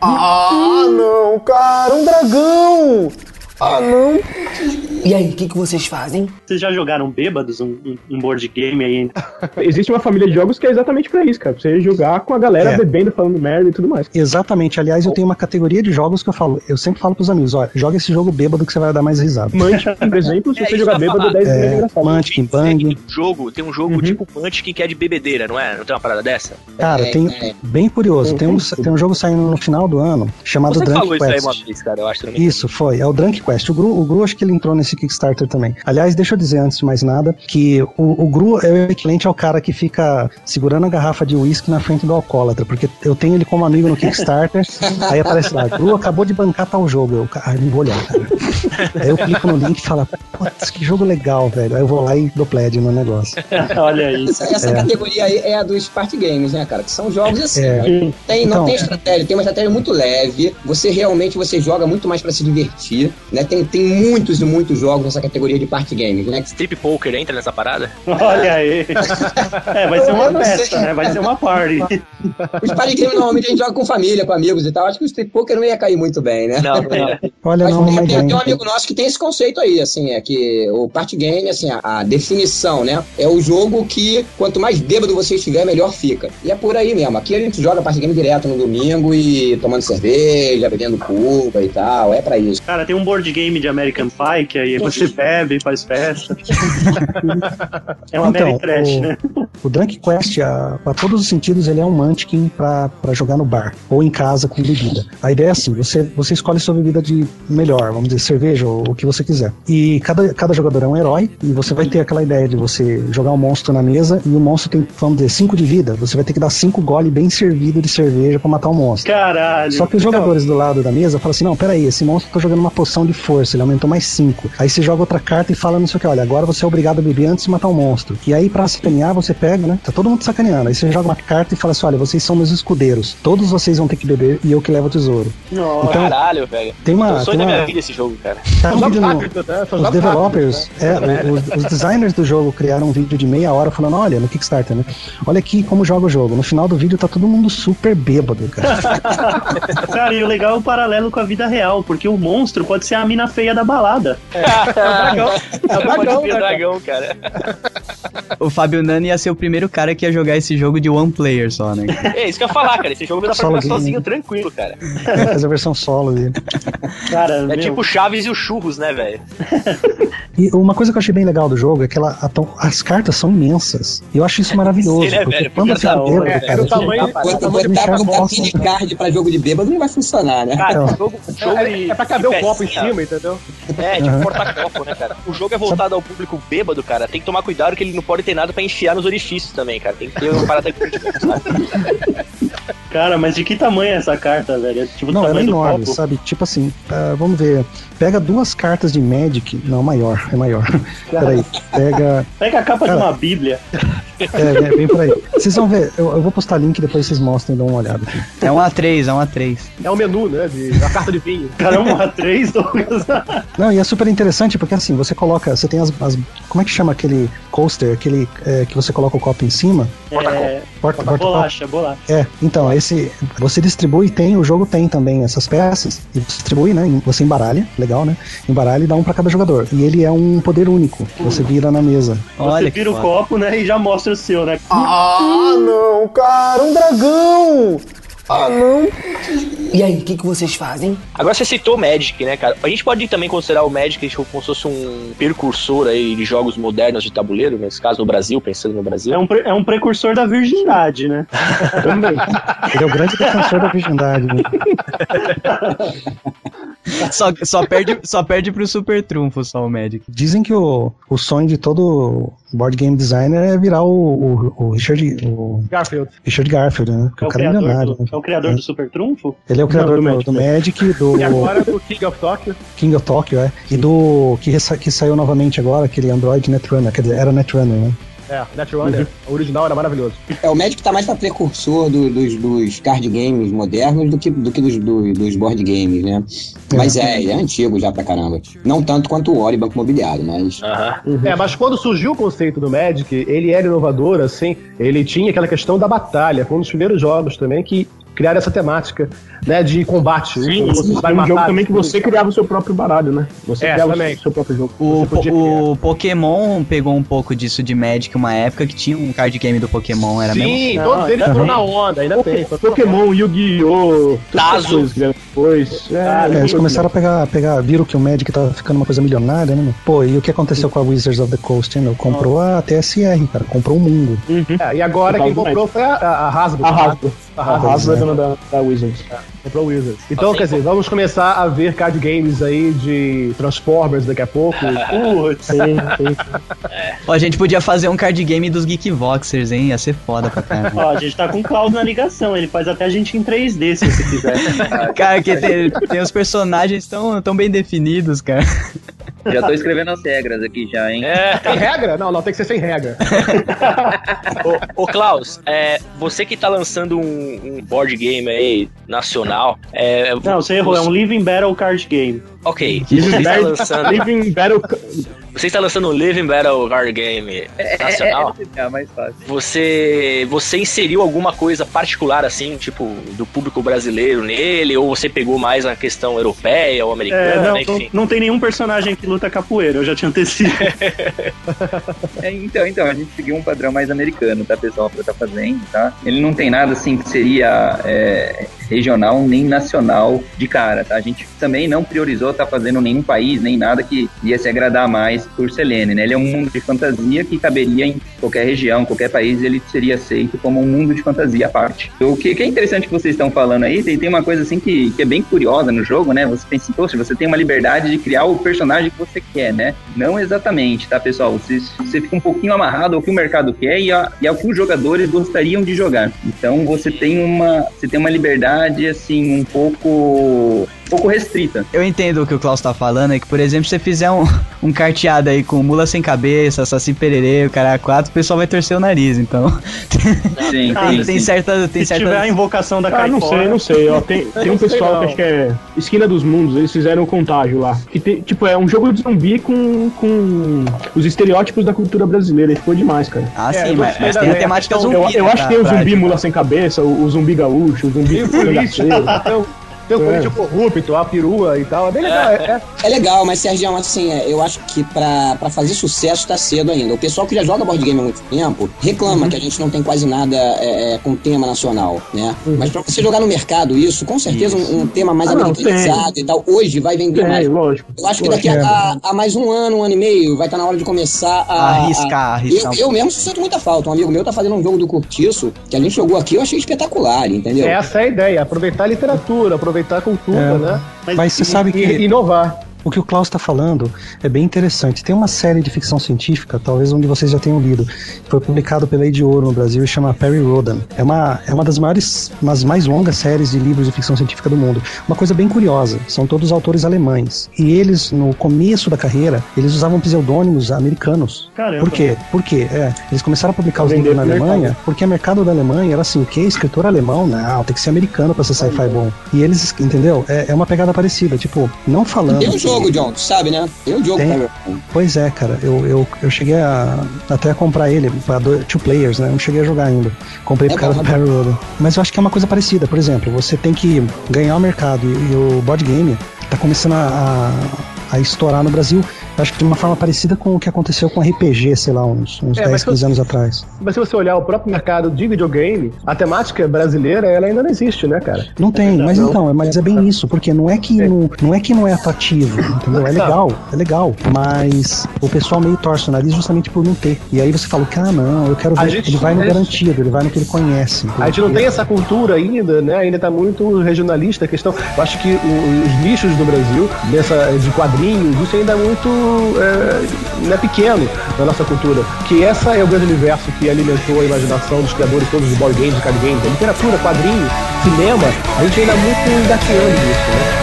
Ah, não, cara, um dragão! Ah, não! E aí, o que, que vocês fazem? Vocês já jogaram bêbados um, um- um board game aí? Existe uma família de jogos que é exatamente pra isso, cara. Pra você jogar com a galera É. bebendo, falando merda e tudo mais. Exatamente. Aliás, eu tenho uma categoria de jogos que eu falo. Eu sempre falo pros amigos: olha, joga esse jogo bêbado que você vai dar mais risada. Munchkin, por exemplo, se É, você jogar bêbado, falar. 10 vezes é É, engraçado. Munchkin, Bang. Tem um jogo, tem um jogo tipo Munchkin que é de bebedeira, não é? Não tem uma parada dessa? Cara, É, tem. é. Bem curioso. Tem um, tem um jogo saindo no final do ano chamado Você Drunk falou isso aí Quest. uma vez, cara, eu acho. Isso, foi. É o Drunk Quest. O Gru, o Gru acho que ele entrou nesse Kickstarter também. Aliás, deixa eu dizer antes de mais nada que o, o Gru é o equivalente ao cara que fica segurando a garrafa de uísque na frente do alcoólatra, porque eu tenho ele como amigo no Kickstarter, aí aparece lá, Gru acabou de bancar tal jogo. Eu, ah, não vou olhar, cara. Aí eu clico no link e falo, putz, que jogo legal, velho. Aí eu vou lá e dou pledge no negócio. Olha aí. Essa, essa categoria aí é a dos party games, né, cara? Que são jogos assim. É. né? Tem, não Então- tem estratégia, tem uma estratégia muito leve. Você realmente você joga muito mais pra se divertir, né? Tem, tem muitos e muitos jogos nessa categoria de party games, né? Strip Poker entra nessa parada? Olha aí. É, vai ser uma festa, né? Vai ser uma party. Os party games normalmente a gente joga com família, com amigos e tal. Acho que o Street Poker não ia cair muito bem, né? Não, não. Olha, Mas não, tem, tem- tem um amigo nosso que tem esse conceito aí, assim, é que o party game, assim, a, a definição, né? É o jogo que quanto mais bêbado você estiver, melhor fica. E é por aí mesmo. Aqui a gente joga party game direto no domingo e tomando cerveja, bebendo cuba e tal. É pra isso. Cara, tem um board game de American Pie que aí você bebe, faz festa. É uma Então, Trash, o- né? O Drunk Quest, a, pra todos os sentidos, ele é um Munchkin pra, pra jogar no bar ou em casa com bebida. A ideia é assim: você, você escolhe sua bebida de melhor, vamos dizer, cerveja ou o que você quiser. E cada, cada jogador é um herói, e você vai ter aquela ideia de você jogar um monstro na mesa e o monstro tem, vamos dizer, 5 de vida. Você vai ter que dar 5 gole bem servido de cerveja pra matar o monstro. Caralho. Só que os jogadores do lado da mesa falam assim: não, peraí, esse monstro tá jogando uma poção de força, ele aumentou mais 5. Aí você joga outra carta e fala não sei o que, olha, agora você é obrigado a beber antes de matar o monstro. E aí, pra sacanear, você pega, né? Tá todo mundo sacaneando. Aí você joga uma carta e fala assim: olha, vocês são meus escudeiros. Todos vocês vão ter que beber e eu que levo o tesouro. Nossa. Então, Caralho, velho. tem uma. Sonho Tem da minha uma vida esse jogo, cara. tá um vídeo no, rápido, né? Os developers, rápido, né? é, os, os designers do jogo criaram um vídeo de meia hora falando, olha, no Kickstarter, né? Olha aqui como joga o jogo. No final do vídeo tá todo mundo super bêbado, cara. Cara, e o legal é o paralelo com a vida real, porque o monstro pode ser a mina feia da balada. É o dragão. É o dragão, ser né, dragão, cara. O Fábio Nani ia ser o primeiro cara que ia jogar esse jogo de one player só, né? É isso que eu ia falar, cara. Esse jogo dá pra Solo jogar game. sozinho, tranquilo, cara. Vai fazer a versão solo dele. Cara, É meu, tipo Chaves e o Churros, né, velho? E uma coisa que eu achei bem legal do jogo é que ela, a as cartas são imensas. E eu acho isso maravilhoso. Sim, né, porque velho? quando Porque fica da hora, bêbado, é, cara, é o você- tamanho- Quando Não, botar botar bosta. mini card pra jogo de bêbado, não vai funcionar, né? Cara, Então. o jogo, jogo É, de- é pra caber de o copo em pecinha. Cima, entendeu? É, tipo Aham. porta-copo, né, cara? O jogo é voltado ao público bêbado, cara. Tem que tomar cuidado que ele não pode ter nada pra enfiar nos orifícios também, cara. Tem que ter uma parada cara, mas de que tamanho é essa carta, velho? É tipo Não, ela é enorme, copo. sabe? Tipo assim, ah, vamos ver. Pega duas cartas de Magic. Não, maior, é maior. Peraí. Pega. Pega a capa Cara. de uma bíblia. É, vem, vem por aí. Vocês vão ver, eu, eu vou postar link depois vocês mostrem e dão uma olhada aqui. É um A3, é um A3. É o menu, né? De, a carta de vinho. Caramba, uma três, Douglas. Não, e é super interessante porque assim, você coloca. Você tem as. as- como é que chama aquele coaster, aquele é, que você coloca o copo em cima? É, Porta, porta bolacha, bolacha. É, então, esse. Você distribui, tem, o jogo tem também essas peças, e você distribui, né? Você embaralha, legal, né? Embaralha e dá um pra cada jogador. E ele é um poder único, que você vira na mesa. Olha Você vira o foda. copo, né, e já mostra o seu, né? Ah, não, cara, um dragão! Ah, não. E aí, o que, que vocês fazem? Agora você citou o Magic, né, cara? A gente pode também considerar o Magic tipo, como se fosse um precursor aí de jogos modernos de tabuleiro, nesse caso no Brasil, pensando no Brasil. É um, pre- é um precursor da virgindade, né? Ele é o grande defensor da virgindade. Né? Só, só, perde, só perde pro Super Trunfo só o Magic. Dizem que o, o sonho de todo board game designer é virar o, o, o Richard, o Garfield. Richard Garfield, né? Porque É o o cara é milionário. do, né? É o criador do Super Trunfo? Ele é o criador do do, Magic, do Magic, do E agora do King of Tokyo. King of Tokyo, é. E do que, que saiu novamente agora, aquele Android Netrunner, quer dizer, era Netrunner, né? É, Netrunner. O original era maravilhoso. É, o Magic tá mais pra precursor do- dos, dos card games modernos do que, do que dos, do- dos board games, né? Mas é, é antigo já pra caramba. Não tanto quanto o Ori Banco Imobiliário, mas. Aham. É, mas quando surgiu o conceito do Magic, ele era inovador, assim, ele tinha aquela questão da batalha, foi um dos primeiros jogos também que criaram essa temática, né, de combate. Sim, Você vai um jogo matar- também que você criava o seu próprio baralho, né? Você É, criava também. o seu próprio jogo. O, po- o Pokémon pegou um pouco disso de Magic uma época que tinha um card game do Pokémon, era mesmo? Sim, Não, todos eles foram na onda, ainda tem. Pokémon, Yu-Gi-Oh! Tazo. depois. É, É, eles começaram a pegar, pegar, viram que o Magic tava ficando uma coisa milionária, né? meu? Pô, e o que aconteceu com a Wizards of the Coast, hein, meu? Comprou a TSR, cara, comprou o mundo. É, e agora quem comprou foi a, a a Hasbro. A Hasbro. A A Hasbro. Hasbro é dona da, da Wizards. Comprou o Wizards. Então, Assim, quer dizer, vamos começar a ver card games aí de Transformers daqui a pouco. Putz. Sim, sim. Ó, a gente podia fazer um card game dos Geekvoxers, hein? Ia ser foda pra caramba. Ó, a gente tá com o Klaus na ligação, ele faz até a gente em 3D se você quiser. Cara, que tem, tem os personagens tão, tão bem definidos, cara. Já tô escrevendo as regras aqui já, hein? É. Tem regra? Não, não, tem que ser sem regra. Ô, ô Klaus, é, você que tá lançando um, um board game aí nacional, é, Não, você errou, é um Living Battle Card Game. Ok. Living, Battle, lançando... Living Battle você está lançando um Living Battle Card Game nacional. É, é, é, mais fácil. Você, você inseriu alguma coisa particular, assim, tipo, do público brasileiro nele? Ou você pegou mais a questão europeia ou americana? É, não, enfim? Não, não, tem nenhum personagem que luta capoeira, eu já te antecipo. é, então, então, a gente seguiu um padrão mais americano, tá, pessoal, pra estar tá fazendo, tá? Ele não tem nada, assim, que seria é, regional nem nacional de cara, tá? A gente também não priorizou estar tá fazendo nenhum país, nem nada que ia se agradar mais por Selene, né? Ele é um mundo de fantasia que caberia em qualquer região, qualquer país, ele seria aceito como um mundo de fantasia à parte. O que, que é interessante que vocês estão falando aí, tem, tem uma coisa assim que, que é bem curiosa no jogo, né? Você pensa, poxa, você tem uma liberdade de criar o personagem que você quer, né? Não exatamente, tá, pessoal? Você, você fica um pouquinho amarrado ao que o mercado quer e, a, e ao que os jogadores gostariam de jogar. Então você tem uma, você tem uma liberdade, assim, um pouco pouco restrita. Eu entendo o que o Klaus tá falando, é que, por exemplo, se você fizer um, um carteado aí com mula sem cabeça, saci pererê, o cara quatro, o pessoal vai torcer o nariz, então. Sim, ah, sim, tem sim. certa. Tem se certa... tiver a invocação da ah, não sei, não sei. Ó, tem, tem um pessoal que acho que é Esquina dos Mundos, eles fizeram um contágio lá. Que tem, tipo, é um jogo de zumbi com, com os estereótipos da cultura brasileira. E ficou demais, cara. Ah, é, sim, mas, mas tem a temática zumbi. Eu, eu né, acho que tem o zumbi mula sem cabeça, o, o zumbi gaúcho, o zumbi. Então, tem o Corinthians é. corrupto, a perua e tal. É bem legal. É, é. é legal, mas Sérgio, assim, é, eu acho que pra, pra fazer sucesso tá cedo ainda. O pessoal que já joga board game há muito tempo reclama uhum. que a gente não tem quase nada é, é com tema nacional, né? Uhum. Mas pra você jogar no mercado isso, com certeza um, um, tema mais ah, americanizado e tal, hoje vai vender tem, mais. Lógico. Eu acho que daqui a, a, mais um ano, um ano e meio, vai estar tá na hora de começar a. Arriscar, a, arriscar. Eu, eu mesmo sinto muita falta. Um amigo meu tá fazendo um jogo do Curtiço, que a gente jogou aqui, eu achei espetacular, entendeu? Essa é a ideia, aproveitar a literatura, aproveitar a cultura, né? Mas, Mas você sabe que. Inovar. O que o Klaus está falando é bem interessante. Tem uma série de ficção científica, talvez um de vocês já tenham lido, que foi publicado pela Age Ouro no Brasil e chama Perry Rodan. É uma, é uma das maiores, umas mais longas séries de livros de ficção científica do mundo. Uma coisa bem curiosa, são todos autores alemães. E eles, no começo da carreira, eles usavam pseudônimos americanos. Caramba. Por quê? Por quê? É, eles começaram a publicar os livros na Alemanha, mercado. porque o mercado da Alemanha era assim, o que? Escritor alemão? Não, tem que ser americano para ser sci-fi bom. E eles, entendeu? É, é uma pegada parecida, tipo, não falando... Um jogo, John, sabe, né? né? Tem o jogo Tem. Pois é, cara. Eu, eu, eu cheguei a até a comprar ele para two players, né? Não cheguei a jogar ainda. Comprei é por causa do Perry Mas eu acho que é uma coisa parecida. Por exemplo, você tem que ganhar o mercado e, e o board game tá começando a, a, a estourar no Brasil acho que de uma forma parecida com o que aconteceu com RPG, sei lá, uns, uns é, 10, 15 anos atrás. Mas se você olhar o próprio mercado de videogame, a temática brasileira, ela ainda não existe, né, cara? Não tem, mas não. então, mas é bem isso, porque não é que, é. Não, não é, que não é atrativo, entendeu? É legal, é legal, mas o pessoal meio torce o nariz justamente por não ter. E aí você fala, cara, não, eu quero ver, gente, ele vai no garantido, ele vai no que ele conhece. Entendeu? A gente não tem essa cultura ainda, né? Ainda tá muito regionalista a questão. Eu acho que os nichos do Brasil, dessa, de quadrinhos, isso ainda é muito é, é pequeno na nossa cultura. Que essa é o grande universo que alimentou a imaginação dos criadores todos dos board games, de card games, literatura, quadrinhos, cinema, a gente ainda é muito engateando nisso, né?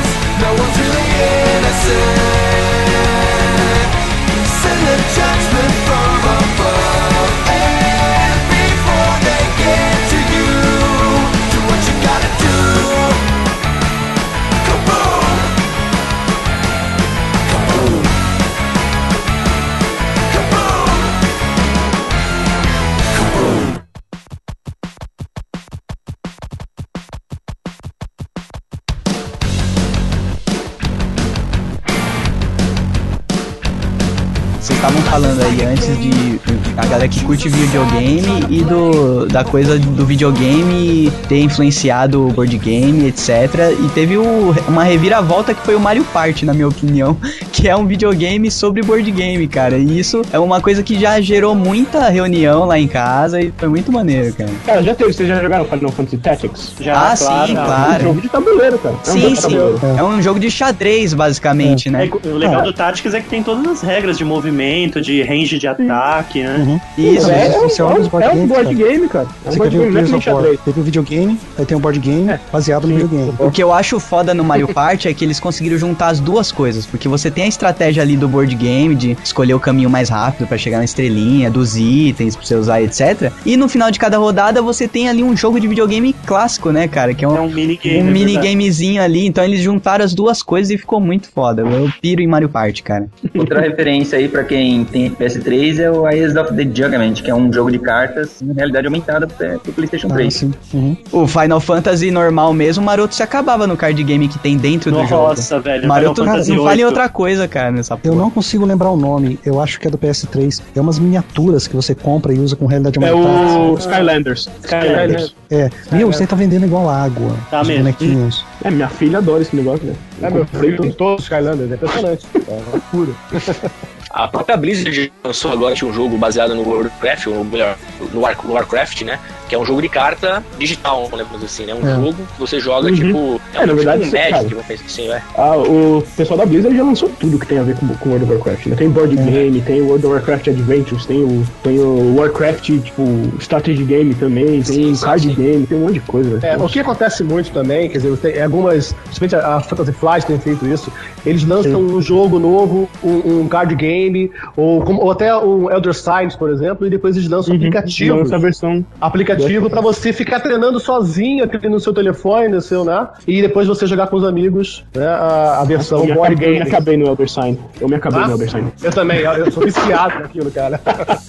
A galera que curte videogame e do da coisa do videogame ter influenciado o board game, etc. E teve o, uma reviravolta que foi o Mario Party, na minha opinião, que é um videogame sobre board game, cara. E isso é uma coisa que já gerou muita reunião lá em casa e foi muito maneiro, cara. Cara, já teve, vocês já jogaram Final Fantasy Tactics? Já, ah, claro, sim, claro. É um jogo de tabuleiro, cara. É um sim, sim. É. é. um jogo de xadrez, basicamente, é. né? o legal ah. do Tactics é que tem todas as regras de movimento de range de ataque, né? Uhum. Isso, é, é, você é, olha um, é um board game, cara. É um board game, não é Teve o videogame, aí tem um board game é. baseado no videogame. O que eu acho foda no Mario Party é que eles conseguiram juntar as duas coisas, porque você tem a estratégia ali do board game de escolher o caminho mais rápido para chegar na estrelinha, dos itens pra você usar, etc. E no final de cada rodada você tem ali um jogo de videogame clássico, né, cara? Que é um, é um minigame. Um é minigamezinho ali. Então eles juntaram as duas coisas e ficou muito foda. Eu piro em Mario Party, cara. Outra referência aí para quem tem PS3 é o Eyes of the Juggernaut, que é um jogo de cartas em realidade aumentada pro PlayStation 3. Ah, uhum. O Final Fantasy normal mesmo, o Maroto se acabava no card game que tem dentro Nossa, do jogo. Nossa, velho. Maroto cara, não fale outra coisa, cara, nessa porra. Eu não consigo lembrar o nome. Eu acho que é do PS3. É umas miniaturas que você compra e usa com realidade aumentada. É o Skylanders. Skylanders. É. Meu, você tá vendendo igual água. Tá mesmo. Bonequinhos. É, minha filha adora esse negócio, né? É, meu filho todos os Skylanders. É impressionante. É uma loucura. A própria Blizzard lançou agora um jogo baseado no Warcraft, ou melhor, no, War, no Warcraft, né? Que é um jogo de carta digital, vamos assim, né? Um é. jogo que você joga, uhum. tipo. É, é um, na verdade, tipo um Magic, vamos pensar assim, é. Ah, o pessoal da Blizzard já lançou tudo que tem a ver com, com World of Warcraft, né? Tem board é. game, tem World of Warcraft Adventures, tem o, tem o Warcraft, tipo, strategy game também, tem sim, card sim. game, tem um monte de coisa. É, o que acontece muito também, quer dizer, tem algumas, principalmente a Fantasy Flight tem feito isso, eles lançam sim. um jogo novo, um, um card game, ou, ou até o Elder Signs, por exemplo, e depois eles lançam uhum. aplicativo. Lança versão. Aplicativo para você ficar treinando sozinho aqui no seu telefone, no seu, né? E depois você jogar com os amigos, né? A, a versão eu board game. Eu me acabei no Elder Sign. Eu me acabei ah? no Elder Sign. Eu também, eu sou viciado naquilo, cara.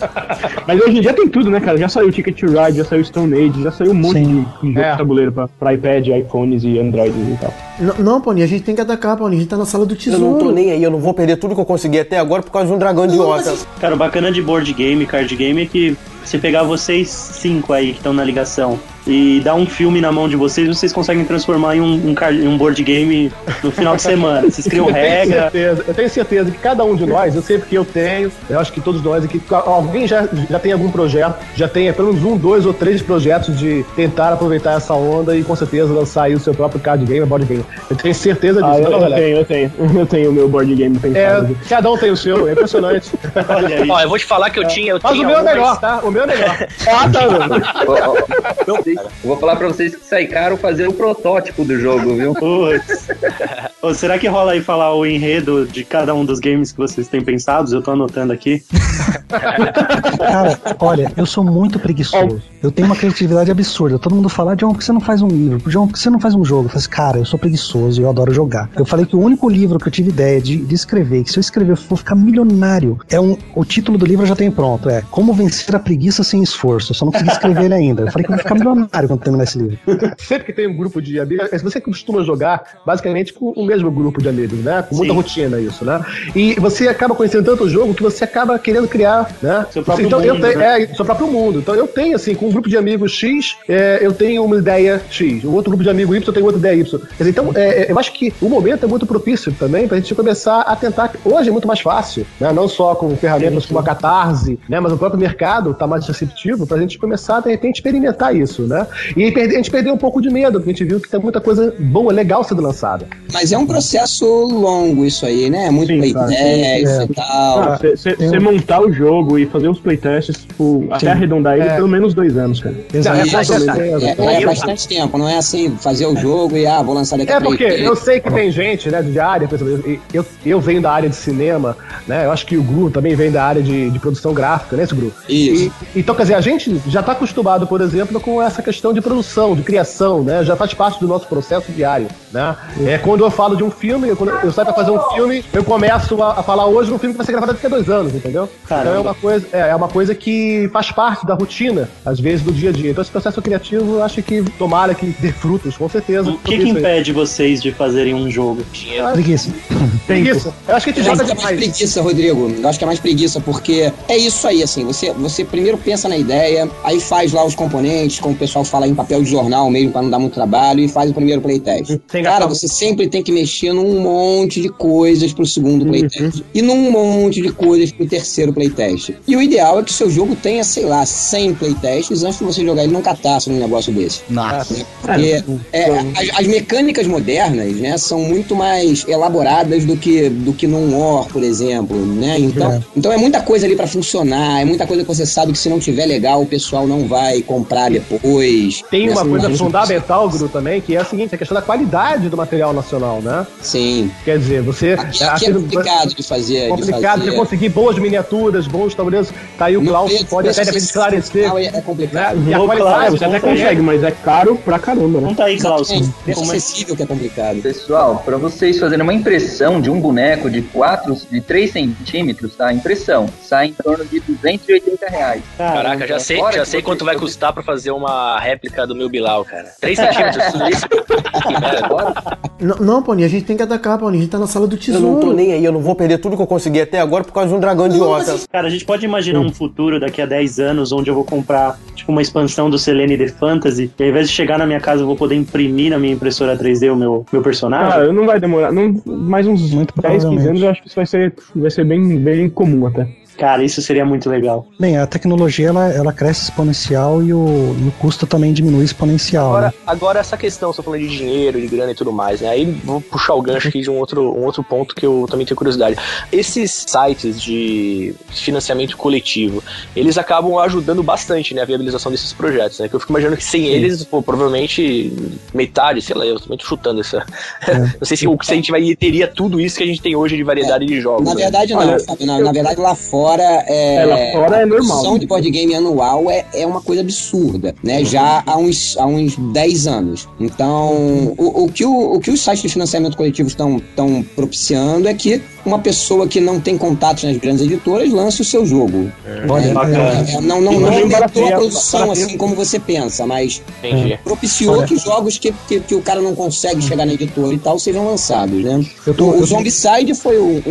Mas hoje em dia tem tudo, né, cara? Já saiu Ticket to Ride, já saiu Stone Age, já saiu um monte Sim. de, de é. de tabuleiro pra, pra iPad, iPhones e Androids e tal. Não, não, Paulinho, a gente tem que atacar, Paulinho. A gente tá na sala do tesouro. Eu não tô nem aí, eu não vou perder tudo que eu consegui até agora por causa de um dragão idiota. Cara, o bacana de board game, card game é que se pegar vocês cinco aí que estão na ligação e dar um filme na mão de vocês, vocês conseguem transformar em um, um, um board game no final de semana. Vocês criam eu regra. Tenho certeza, eu tenho certeza que cada um de nós, eu sei porque eu tenho, eu acho que todos nós aqui, alguém já, já tem algum projeto, já tem pelo menos um, dois ou três projetos de tentar aproveitar essa onda e com certeza lançar aí o seu próprio card game, board game. Eu tenho certeza disso. Ah, eu, eu tenho, eu tenho. Eu tenho o meu board game pensado. É, cada um tem o seu, é impressionante. Olha aí. Ó, eu vou te falar que eu tinha. Eu Mas tinha o meu é melhor, tá? O meu é melhor. ah, tá, eu vou falar pra vocês que sai caro fazer o protótipo do jogo, viu? Putz. Ou será que rola aí falar o enredo de cada um dos games que vocês têm pensados? Eu tô anotando aqui. Cara, olha, eu sou muito preguiçoso. Eu tenho uma criatividade absurda. Todo mundo fala, John, por que você não faz um livro? John, por que você não faz um jogo? Eu falei, assim, cara, eu sou preguiçoso e eu adoro jogar. Eu falei que o único livro que eu tive ideia de, de escrever, que se eu escrever eu vou ficar milionário, é um. O título do livro eu já tenho pronto. É Como Vencer a Preguiça Sem Esforço. Eu só não consegui escrever ele ainda. Eu falei que eu vou ficar milionário quando terminar esse livro. Sempre que tem um grupo de amigos, é, você costuma jogar basicamente com o mesmo grupo de amigos, né? Com muita Sim. rotina isso, né? E você acaba conhecendo tanto o jogo que você acaba querendo criar, né? Seu próprio então, mundo, eu tenho, né? é, seu próprio mundo. Então eu tenho, assim, com um grupo de amigos X, é, eu tenho uma ideia X. O outro grupo de amigos Y, eu tenho outra ideia Y. Dizer, então, é, é, eu acho que o momento é muito propício também pra gente começar a tentar. Hoje é muito mais fácil, né? Não só com ferramentas Sim. como a Catarse, né? Mas o próprio mercado tá mais receptivo pra gente começar, de repente, experimentar isso, né? E a gente perdeu um pouco de medo, porque a gente viu que tem muita coisa boa, legal sendo lançada. Mas é um processo longo isso aí, né? Muito Sim, playtest é. e tal. Você ah, montar o jogo e fazer os playtests, tipo, até arredondar ele, é. pelo menos dois anos, cara. Exato. É, é, é, bastante tempo, não é assim, fazer o jogo e, ah, vou lançar daqui É porque eu sei que tem gente, né, de área, por exemplo, eu, eu venho da área de cinema, né, eu acho que o Gru também vem da área de, de produção gráfica, né, esse Gru? Isso. E, então, quer dizer, a gente já está acostumado, por exemplo, com essa questão de produção, de criação, né? Já faz parte do nosso processo diário, né? É quando eu falo de um filme, quando eu saio para fazer um filme, eu começo a, a, falar hoje de um filme que vai ser gravado daqui a dois anos, entendeu? Caramba. Então é uma coisa, é, é, uma coisa que faz parte da rotina, às vezes, do dia a dia. Então esse processo criativo, eu acho que tomara que dê frutos, com certeza. O que, que impede vocês de fazerem um jogo? Ah, preguiça. preguiça. Eu acho que a gente joga demais. É mais preguiça, Rodrigo. Eu acho que é mais preguiça, porque é isso aí, assim, você, você primeiro pensa na ideia, aí faz lá os componentes, como o pessoal fala em papel de jornal mesmo, para não dar muito trabalho e faz o primeiro playtest. Cara, você sempre tem que mexer num monte de coisas pro segundo Uhum. playtest e num monte de coisas pro terceiro playtest. E o ideal é que o seu jogo tenha, sei lá, 100 playtests antes de você jogar ele num catástrofe num negócio desse. Nossa. Porque é, as, as mecânicas modernas, né, são muito mais elaboradas do que do que num War, por exemplo, né? Então É. então é muita coisa ali pra funcionar, é muita coisa que você sabe que se não tiver legal o pessoal não vai comprar depois. Tem né? uma coisa fundamental, Guru, também, que é a seguinte, a questão da qualidade do material nacional, né? Sim. Quer dizer, você... Aqui, aqui é complicado de fazer. de complicado fazer. você conseguir boas miniaturas, bons tabuleiros. Tá aí o Klaus pode até de repente esclarecer. É, é complicado. Né? E a qualidade, você até vamos consegue, mas é caro pra caramba, né? Conta aí, Klaus. Como é- acessível que é complicado. Pessoal, para vocês fazerem uma impressão de um boneco de 4, de 3 centímetros, tá? Impressão, sai em torno de 280 reais. Caraca, já sei, já sei quanto vai custar pra fazer uma réplica do meu Bilal, cara. 3 centímetros, tudo isso. Que merda. N- não, Pony, a gente tem que atacar, Pony. A gente tá na sala do Eu tesouro. não tô nem aí, eu não vou perder tudo que eu consegui até agora por causa de um dragão idiota. Cara, a gente pode imaginar um futuro daqui a 10 anos onde eu vou comprar, tipo, uma expansão do Selene The Fantasy e ao invés de chegar na minha casa eu vou poder imprimir na minha impressora 3D o meu, meu personagem? Cara, não vai demorar. Não, mais uns Muito 10, 15 provavelmente. anos eu acho que isso vai ser, vai ser bem, bem comum até. Cara, isso seria muito legal. Bem, a tecnologia ela, ela cresce exponencial e o, e o custo também diminui exponencial. Agora, né? agora essa questão, tá falando de dinheiro, de grana e tudo mais, né? Aí vou puxar o gancho aqui de um outro, um outro ponto que eu também tenho curiosidade. Esses sites de financiamento coletivo, eles acabam ajudando bastante, né, a viabilização desses projetos, né? Que eu fico imaginando que sem eles, pô, provavelmente metade, sei lá, eu também tô chutando essa. Não sei se, o- se a gente vai, teria tudo isso que a gente tem hoje de variedade de jogos. Na né? verdade, não, Olha, Fábio. Na, na verdade, lá fora é. É, lá fora é a normal. produção de board game anual é, é uma coisa absurda, né? Já há uns, há uns 10 anos. Então, o, o, que o, o que os sites de financiamento coletivo estão propiciando é que uma pessoa que não tem contatos nas grandes editoras lance o seu jogo. Olha, bacana. É, não não, E não também aumentou a produção assim como você pensa, mas Entendi. propiciou Olha. que jogos que, que, que o cara não consegue chegar na editora e tal sejam lançados, né? Tô- o o tô- Zombicide foi um,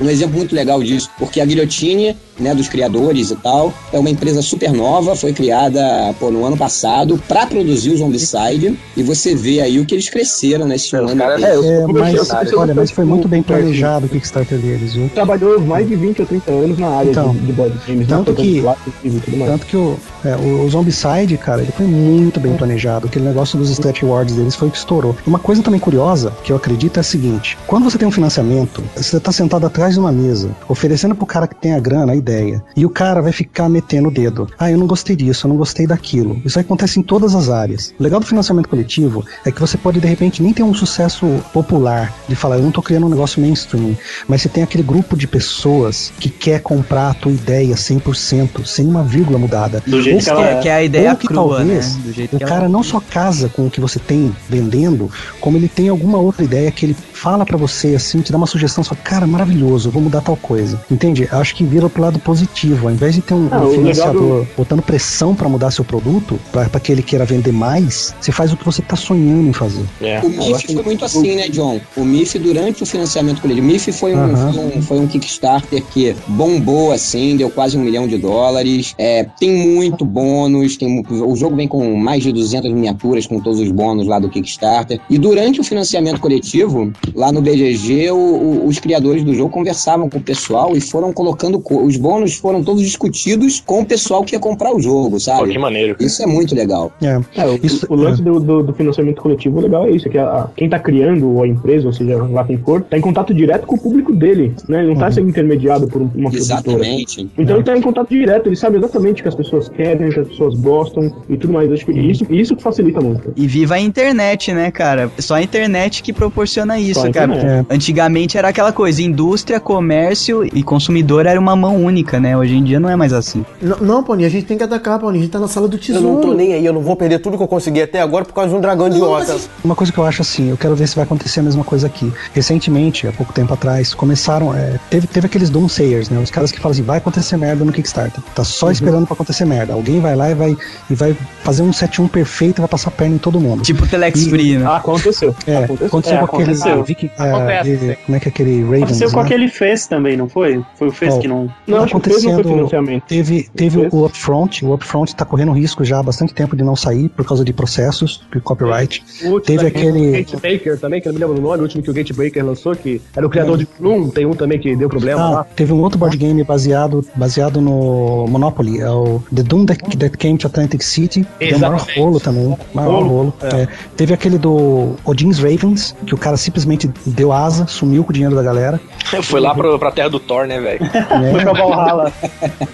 um, exemplo muito legal disso, porque a Guilhotine, né, dos criadores e tal, é uma empresa super nova, foi criada pô, no ano passado para produzir o Zombicide, e você vê aí o que eles cresceram nesse ano. caras- É, É, mas, olha, mas foi muito bem planejado o Kickstarter deles, viu? Trabalhou mais de 20 ou 30 anos na área Então, de, de board games, tanto né? que- e tudo mais. Tanto que o, é, o, o Zombicide, cara, ele foi muito bem planejado. Aquele negócio dos Stretch Awards deles foi o que estourou. Uma coisa também curiosa, que eu acredito, é a seguinte: quando você tem um financiamento, você tá sentado atrás de uma mesa, oferecendo pro cara que tem a grana a ideia, e o cara vai ficar metendo o dedo. Ah, eu não gostei disso, eu não gostei daquilo. Isso acontece em todas as áreas. O legal do financiamento coletivo é que você pode, de repente, nem ter um sucesso popular, de falar, eu não tô criando um negócio mainstream, mas você tem aquele grupo de pessoas que quer comprar a tua ideia 100%, sem uma vírgula mudada. Do jeito Ou que ela Que é, que é a ideia ou que crua, talvez né? Do jeito o que cara ela... não só casa com o que você tem vendendo, como ele tem alguma outra ideia que ele fala pra você assim, te dá uma sugestão, só cara, maravilhoso, vou mudar tal coisa. Entende? Acho que vira pro lado positivo, ao invés de ter um, Ah, um financiador botando pressão pra mudar seu produto, pra pra que ele queira vender mais, você faz o que você tá sonhando em fazer. É. O MIF foi muito assim, né, John? O MIF, durante o financiamento coletivo, o MIF foi um, Aham. foi um, foi um Kickstarter que bombou, assim, deu quase um milhão de dólares. É, tem muito bônus, tem, o jogo vem com mais de 200 miniaturas, com todos os bônus lá do Kickstarter. E durante o financiamento coletivo, lá no BGG, o- o- os criadores do jogo conversavam com o pessoal e foram colocando... co- Os bônus foram todos discutidos com o pessoal que ia comprar o jogo, Pô, sabe? que maneiro. Isso é muito legal. É. É, o, Isso- o lance do, do- do financiamento coletivo legal é isso, é que a- a- quem tá criando ou a empresa, ou seja, lá quem for, tá em contato direto com o público dele, né? Ele não tá sendo intermediado por um- uma produtora. Exatamente. Então ele tá em contato direto, ele sabe exatamente o que as pessoas querem, o que as pessoas gostam e tudo mais. Acho que isso, isso que facilita muito. E viva a internet, né, cara? Só a internet que proporciona isso, A cara. internet. É. Antigamente era aquela coisa, indústria, comércio e consumidor era uma mão única, né? Hoje em dia não é mais assim. N- não, Pony, a gente tem que atacar, Pony. A gente tá na sala do Eu tesouro. não tô nem aí, eu não vou perder tudo que eu consegui até agora por causa de um dragão idiota. Uma coisa que eu acho assim, eu quero ver se vai acontecer a mesma coisa aqui. Recentemente, há pouco tempo atrás, começaram. é, teve, teve aqueles doomsayers, né? Os caras que falam assim, vai acontecer merda no Kickstarter. Tá só esperando pra acontecer merda. Alguém vai lá e vai, e vai fazer um 7-1 perfeito e vai passar a perna em todo mundo. Tipo Telex E- Free, né? Ah, aconteceu. É, aconteceu, É, com aquele, aconteceu. Vi que. é, ele- sim. como é que é aquele Ravens? Aconteceu com lá? aquele Fez também, não foi? Foi o Fez Qual? que não. Não, Tá acho que o Fez não foi acontecendo- financiamento. Teve, teve o Upfront, o Upfront tá correndo risco já há bastante tempo de não sair por causa de processos de copyright. O Teve aquele- Gatebreaker também, que eu não me lembro o nome, o último que o Gatebreaker lançou, que era o criador de Plum, tem um também que deu problema Ah, lá. teve um outro board game baseado, baseado no Monopoly, é o The Doom That, That Came to Atlantic City. Deu maior Exatamente. rolo também. Maior Rolo, rolo. É, teve aquele do Odin's Ravens, que o cara simplesmente deu asa, sumiu com o dinheiro da galera. Foi lá pro, pra terra do Thor, né, velho? né? Foi pra Valhalla.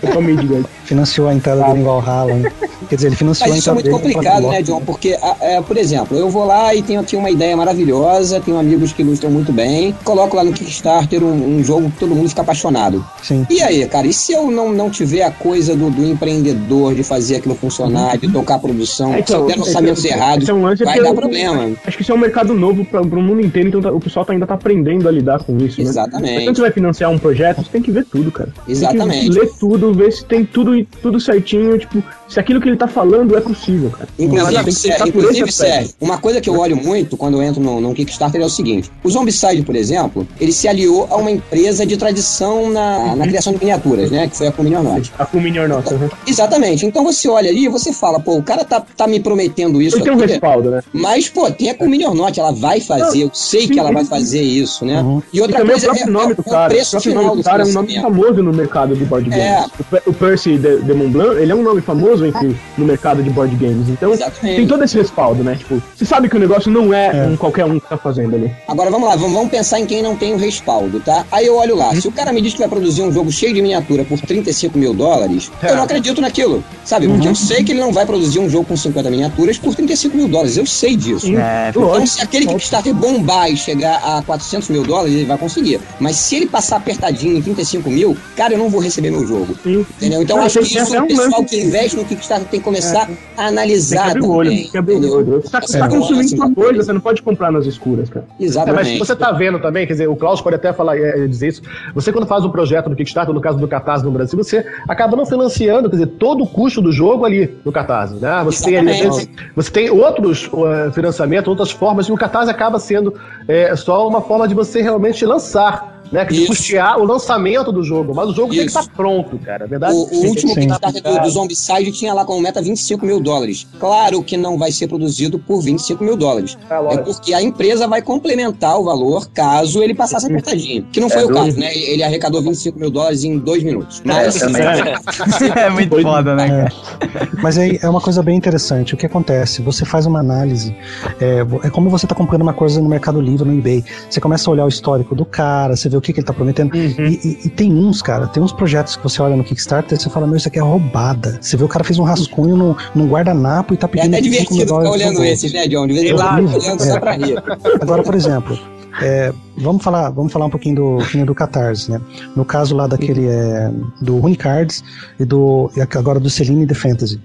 Foi pra Midgard. Financiou a entrada dele em Valhalla. né? Quer dizer, ele financiou Mas a isso é entrada muito dele. complicado, né, John? Porque, a- é, por exemplo, eu vou lá e tenho aqui uma ideia maravilhosa, tenho amigos que ilustram muito bem, coloco lá no Kickstarter um, um jogo que todo mundo fica apaixonado. Sim. E aí, cara, e se eu não, não tiver a coisa do, do empreendedor, de fazer aquilo funcionar, de tocar a produção, É, se eu der orçamentos esse- errados, esse é um vai dar problema. Acho que isso é um mercado novo para o mundo inteiro, então tá- o pessoal tá- ainda tá aprendendo a lidar com isso, né? Exatamente. Mas quando você vai financiar um projeto, você tem que ver tudo, cara. Tem Exatamente. que ler tudo, ver se tem tudo, tudo certinho, tipo, se aquilo que ele tá falando é possível, cara. Inclusive, tem que inclusive. Sérgio, uma coisa que eu olho muito quando eu entro no Kickstarter é o seguinte: o Zombicide, por exemplo, ele se aliou a uma empresa de tradição na, na criação de miniaturas, né? Que foi a Cominion Norte. A Fulminior nossa, né? Exatamente. Então você olha ali e você fala, pô, o cara tá, tá me prometendo isso Ele tem um aqui, respaldo, né? mas, pô, tem a Cominion Norte, ela vai fazer, eu sei que ela vai fazer isso, né? Uhum. E outra e também coisa o próprio é, nome é, do é cara. o o preço próprio final nome do cara é um nome famoso no mercado de board games. É. O Pe- O Percy de, de Montblanc, ele é um nome famoso entre, no mercado de board games. Então, Exatamente. tem todo esse respaldo, né? Tipo, você sabe que o negócio não é, um qualquer um que tá fazendo ali. Agora vamos lá, vamos, vamos pensar em quem não tem o respaldo, tá? Aí eu olho lá, se o cara me diz que vai produzir um jogo cheio de miniatura por 35 mil dólares, eu não acredito naquilo, sabe? Porque eu sei que ele não vai produzir um jogo com 50 miniaturas por 35 mil dólares, eu sei disso. É, Então, se aquele Kickstarter bombar e chegar a 400 mil dólares, ele vai conseguir. Mas se ele passar apertadinho em 35 mil, cara, eu não vou receber meu jogo. Sim. Entendeu? Então, acho que isso o um pessoal lance- que investe no Kickstarter tem que começar a Tem que analisar abrir o olho, tem que abrir o olho. Você tá, você tá Essa consumindo assim, sua coisa, você não pode comprar nas escuras, cara. É, mas Exatamente. você tá vendo também, quer dizer, o Klaus pode até falar, é, é, dizer isso. Você, quando faz um projeto no Kickstarter, no caso do Catarse no Brasil, você acaba não financiando, quer dizer, todo o custo do jogo ali no Catarse. Né? Você, tem, ali, Exatamente. você tem outros uh, financiamentos, outras formas, e o Catarse acaba sendo é, só uma forma de você realmente lançar. Né, que de Isso. custear o lançamento do jogo, mas o jogo tem que Isso. estar pronto, cara. é Verdade? O, o último. Kickstarter do, do Zombicide tinha lá como meta 25 mil dólares. Claro que não vai ser produzido por 25 mil dólares. É É porque a empresa vai complementar o valor caso ele passasse apertadinho. Que não foi É o caso, né? Ele arrecadou 25 mil dólares em dois minutos. Mas, É, é muito foda, né, cara? Mas aí é uma coisa bem interessante. O que acontece? Você faz uma análise. É, é como você está comprando uma coisa no Mercado Livre, no eBay. Você começa a olhar o histórico do cara, você vê o que, que ele está prometendo. E, e- e tem uns, cara, tem uns projetos que você olha no Kickstarter e você fala, meu, isso aqui é roubada. Você vê o cara fez um rascunho num, num guardanapo e tá é pedindo até 25 mil divertido ficar olhando esses, né, John? De vez em quando Claro. fica olhando só É. pra rir. Agora, por exemplo, é, vamos falar, vamos falar um pouquinho do, um pouquinho do Catarse, né? No caso lá daquele é, do Runicards e do e agora do Celine The Fantasy.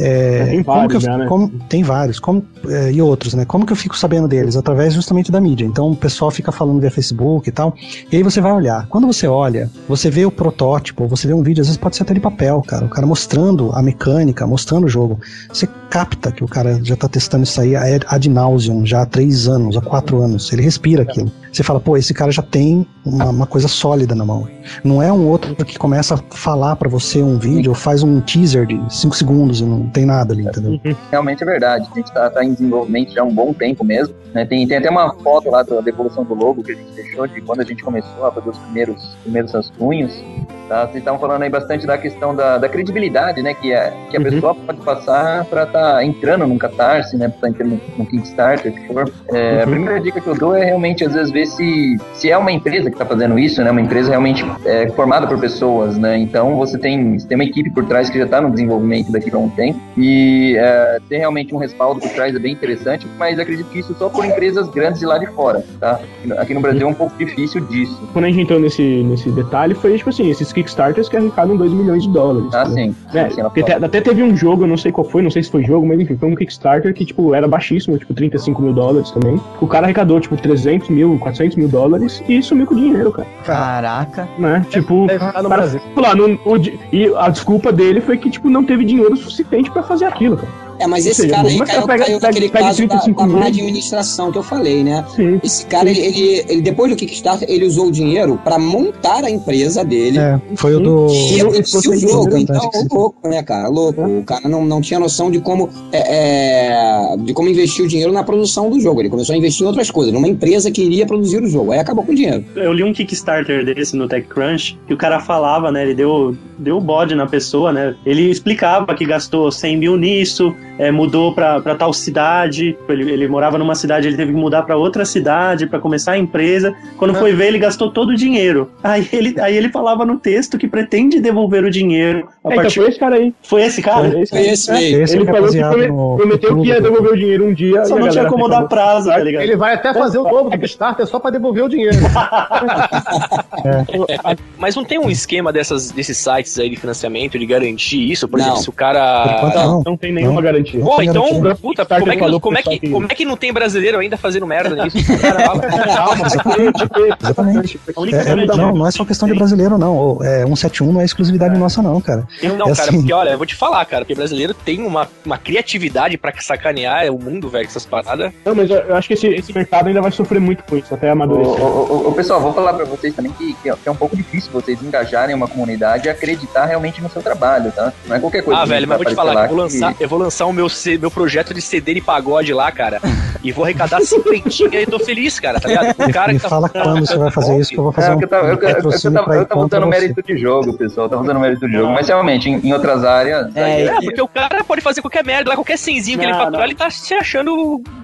É, Tem vários eu- já, né? como- tem vários, como, é, e outros, né? Como que eu fico sabendo deles? Através justamente da mídia. Então o pessoal fica falando via Facebook e tal. E aí você vai olhar. Quando você olha, você vê o protótipo, você vê um vídeo, às vezes pode ser até de papel, cara. O cara mostrando a mecânica, mostrando o jogo. Você capta que o cara já tá testando isso aí ad ad nauseam, já há três anos, há quatro anos. Ele respira aquilo. Você fala, pô, esse cara já tem uma, uma coisa sólida na mão. Não é um outro que começa a falar pra você um vídeo ou faz um teaser de cinco segundos e não tem nada ali, entendeu? Realmente é verdade. A gente está em desenvolvimento já há um bom tempo mesmo. né? Tem, tem até uma foto lá da evolução do logo que a gente deixou de quando a gente começou a fazer os primeiros, primeiros rascunhos. Tá? Vocês estavam falando aí bastante da questão da, da credibilidade, né? Que, é, que a pessoa pode passar para estar entrando num catarse, né? Para estar entrando num- Kickstarter. É, A primeira dica que eu dou é realmente, às vezes, ver se, se é uma empresa que está fazendo isso, né? Uma empresa realmente é, formada por pessoas, né? Então você tem, você tem uma equipe por trás que já está no desenvolvimento daqui para um tempo. E é, ter realmente um respaldo por trás é bem interessante, mas acredito que isso só por empresas grandes de lá de fora, tá? Aqui no Brasil é um pouco difícil disso. Quando a gente entrou nesse, nesse detalhe, foi tipo assim, esses Kickstarters que arrecadam 2 milhões de dólares. Ah, né? sim. É, Sim, te- até teve um jogo, eu não sei qual foi, não sei se foi jogo, mas enfim, foi um Kickstarter que, tipo, era baixíssimo, tipo, 35 mil dólares também. O cara arrecadou, tipo, 300 mil, 400 mil dólares e sumiu com o dinheiro, cara. Caraca. Né? Tipo, Deve ficar no cara, Brasil. lá, no- o di- e a desculpa dele foi que, tipo, não teve dinheiro suficiente pra fazer aquilo, cara. É, mas esse seja, cara aí caiu, pega- caiu pega- naquele pega caso da, 35 da má administração que eu falei, né? Sim. Esse cara, ele, ele, ele- depois do Kickstarter, ele usou o dinheiro pra montar a empresa dele. É, foi o do. E o jogo, então, louco, né, cara? Louco. O cara não, não tinha noção de como é, é, de como investir o dinheiro na produção do jogo. Ele começou a investir em outras coisas, numa empresa que iria produzir o jogo. Aí acabou com o dinheiro. Eu li um Kickstarter desse no TechCrunch que o cara falava, né? Ele deu, deu bode na pessoa, né? Ele explicava que gastou 100 mil nisso, é, mudou pra, pra tal cidade. Ele, ele morava numa cidade, ele teve que mudar pra outra cidade pra começar a empresa. Quando foi ver, ele gastou todo o dinheiro. Aí ele, aí ele falava no texto que pretende devolver o dinheiro. A É, então partir... foi esse cara aí. Foi esse cara? Foi esse, Foi esse É, mesmo. Esse Ele que é falou que prome- no prometeu que ia do- devolver o dinheiro um dia. Só e não tinha como dar prazo, tá ligado? Ele vai até fazer o novo Kickstarter só pra devolver o dinheiro. Mas não tem um esquema dessas, desses sites aí de financiamento de garantir isso? Por Não. exemplo, se o cara. não. não tem nenhuma garantia. Pô, tem então, puta, como é, que, falou como, é que, como é que não tem brasileiro ainda fazendo merda nisso? Calma, Exatamente. É, é, não, não é só questão de brasileiro, não. É, 171 não é exclusividade nossa, não, cara. Não, É cara, assim. porque olha, eu vou te falar, cara, porque brasileiro tem uma, uma criatividade pra sacanear o mundo, velho, essas paradas. Não, mas eu eu acho que esse, esse mercado ainda vai sofrer muito com isso, até amadurecer. ô, ô, ô, pessoal, vou falar pra vocês também que, que é que é um pouco difícil vocês engajarem uma comunidade e acreditar realmente no seu trabalho, tá? Não é qualquer coisa Ah, velho, mas vou te falar, eu vou lançar, eu vou lançar o meu, meu projeto de CD de pagode lá, cara, e vou arrecadar cinquentinha e tô feliz, cara, tá ligado? O cara Me que tá fala quando você vai fazer isso, que eu vou fazer É, um eu tava, eu, eu, eu, patrocínio eu tava contra usando você. mérito de jogo, pessoal. Eu tava usando mérito de jogo. Mas realmente, em, em outras áreas. É, É, porque o cara pode fazer qualquer merda lá, qualquer senzinho que ele Não, faturar, não. ele tá se achando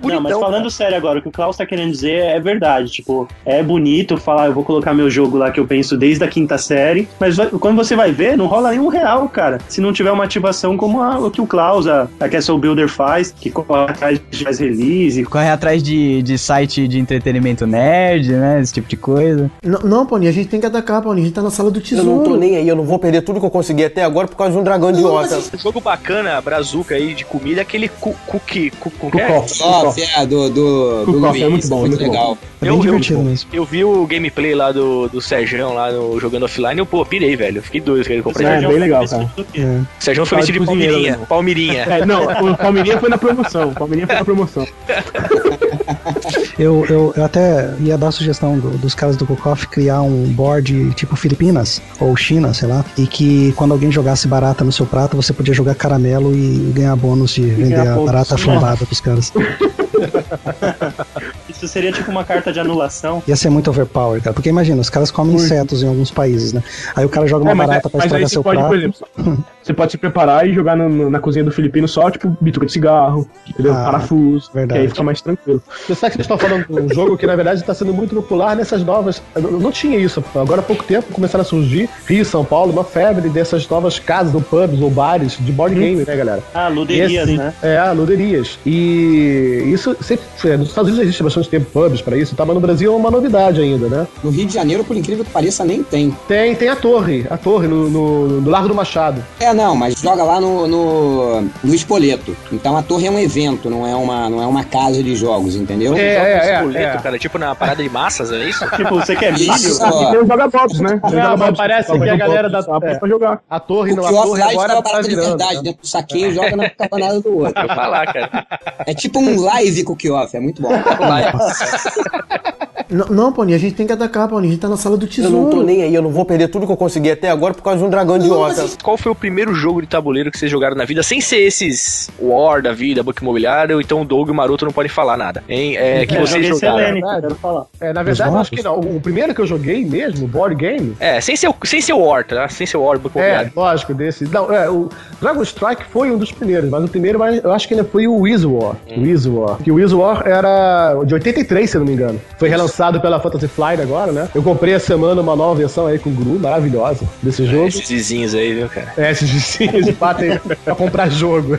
bonitão. Não, mas falando sério agora, o que o Klaus tá querendo dizer é verdade. Tipo, é bonito falar, eu vou colocar meu jogo lá que eu penso desde a quinta série, mas vai- quando você vai ver, não rola nenhum real, cara. Se não tiver uma ativação como a, o que o Klaus, a, a Castle Builder faz, que corre atrás de mais release. Corre atrás de, de site de entretenimento nerd, né? Esse tipo de coisa. Não, não, Paulinho, a gente tem que atacar, Paulinho. A gente tá na sala do Eu tesouro. não tô nem aí, eu não vou perder tudo que eu consegui até agora por causa de um dragão idiota. Um jogo bacana, brazuca aí, de comida, é aquele cu- cookie. cu- cu- que é? Cook-off. é, do, do, do Cook-off Luiz, é muito bom, muito legal. É Eu- bem eu- divertido mesmo. Eu vi o gameplay lá do, do Serjão lá no, jogando offline e eu, pô, pirei, velho. Eu Fiquei doido que ele comprei. É, bem legal, cara. O Serjão foi vestido de de Palmeirinha. né? Palmeirinha. É, não, o Palmeirinha foi na promoção. O Palmeirinha foi na promoção. Eu, eu, eu até ia dar a sugestão do- dos caras do Cocoff criar um board tipo Filipinas ou China, sei lá, e que quando alguém jogasse barata no seu prato, você podia jogar caramelo e ganhar bônus de vender a barata flambada pros caras. Isso seria tipo uma carta de anulação. Ia ser muito overpower, cara. Porque imagina, os caras comem insetos em alguns países, né? Aí o cara joga uma É, barata é, pra estragar seu pode, prato. por exemplo, você pode se preparar e jogar no- no- na cozinha do Filipino só, tipo, bituca de cigarro, entendeu? Ah, Parafuso, verdade. que aí fica mais tranquilo. Você sabe que vocês estão falando de um jogo que, na verdade, está sendo muito popular nessas novas... Não, não tinha isso. Agora, há pouco tempo, começaram a surgir, Rio e São Paulo, uma febre dessas novas casas, ou pubs, ou bares de board game, né, galera? Ah, luderias, Esse- né? É, luderias. E isso sempre. Nos Estados Unidos existe bastante tempo pubs pra isso, tá? Mas no Brasil é uma novidade ainda, né? No Rio de Janeiro, por incrível que pareça, nem tem. Tem, tem a torre, a torre no, no, no Largo do Machado. É, não, mas joga lá no, no, no Espoleto. Então a torre é um evento, não é uma, não é uma casa de jogos, entendeu? É, Joga é, é, boleto, é. cara, tipo na parada de massas, é isso? Tipo, você quer milho? Isso, E ó. tem o Joga Box, né? O Não, Joga mas parece que a galera da- só pra jogar. A torre, O não, a torre agora é uma tá parada de verdade, né? dentro do saquinho e joga na cabanada do outro. Eu falar, cara. É tipo um live cook-off, é muito bom. Não, não, Paulinho, a gente tem que atacar, Paulinho. A gente tá na sala do Eu tesouro. não tô nem aí, eu não vou perder tudo que eu consegui até agora por causa de um dragão idiota. Qual foi o primeiro jogo de tabuleiro que vocês jogaram na vida, sem ser esses War da vida, Book Imobiliário, então o Doug e o Maroto não podem falar nada. Hein? É, que É, vocês jogaram. Verdade. quero falar. É, na verdade, eu acho que não. O primeiro que eu joguei mesmo, board game, É, sem ser, o- sem ser o War, tá? Sem ser o War, Book É, Imobiliário. lógico, desse. Não, é, o Dragon Strike foi um dos primeiros, mas o primeiro mas eu acho que ele foi o Wiz War. O Wiz War. Que o Wiz War era de 83, se eu não me engano. Foi relançado pela Fantasy Flight agora, né? Eu comprei essa semana uma nova versão aí com Gru, maravilhosa, desse jogo. Esses vizinhos aí, viu, cara? É, esses de fato aí pra comprar jogo.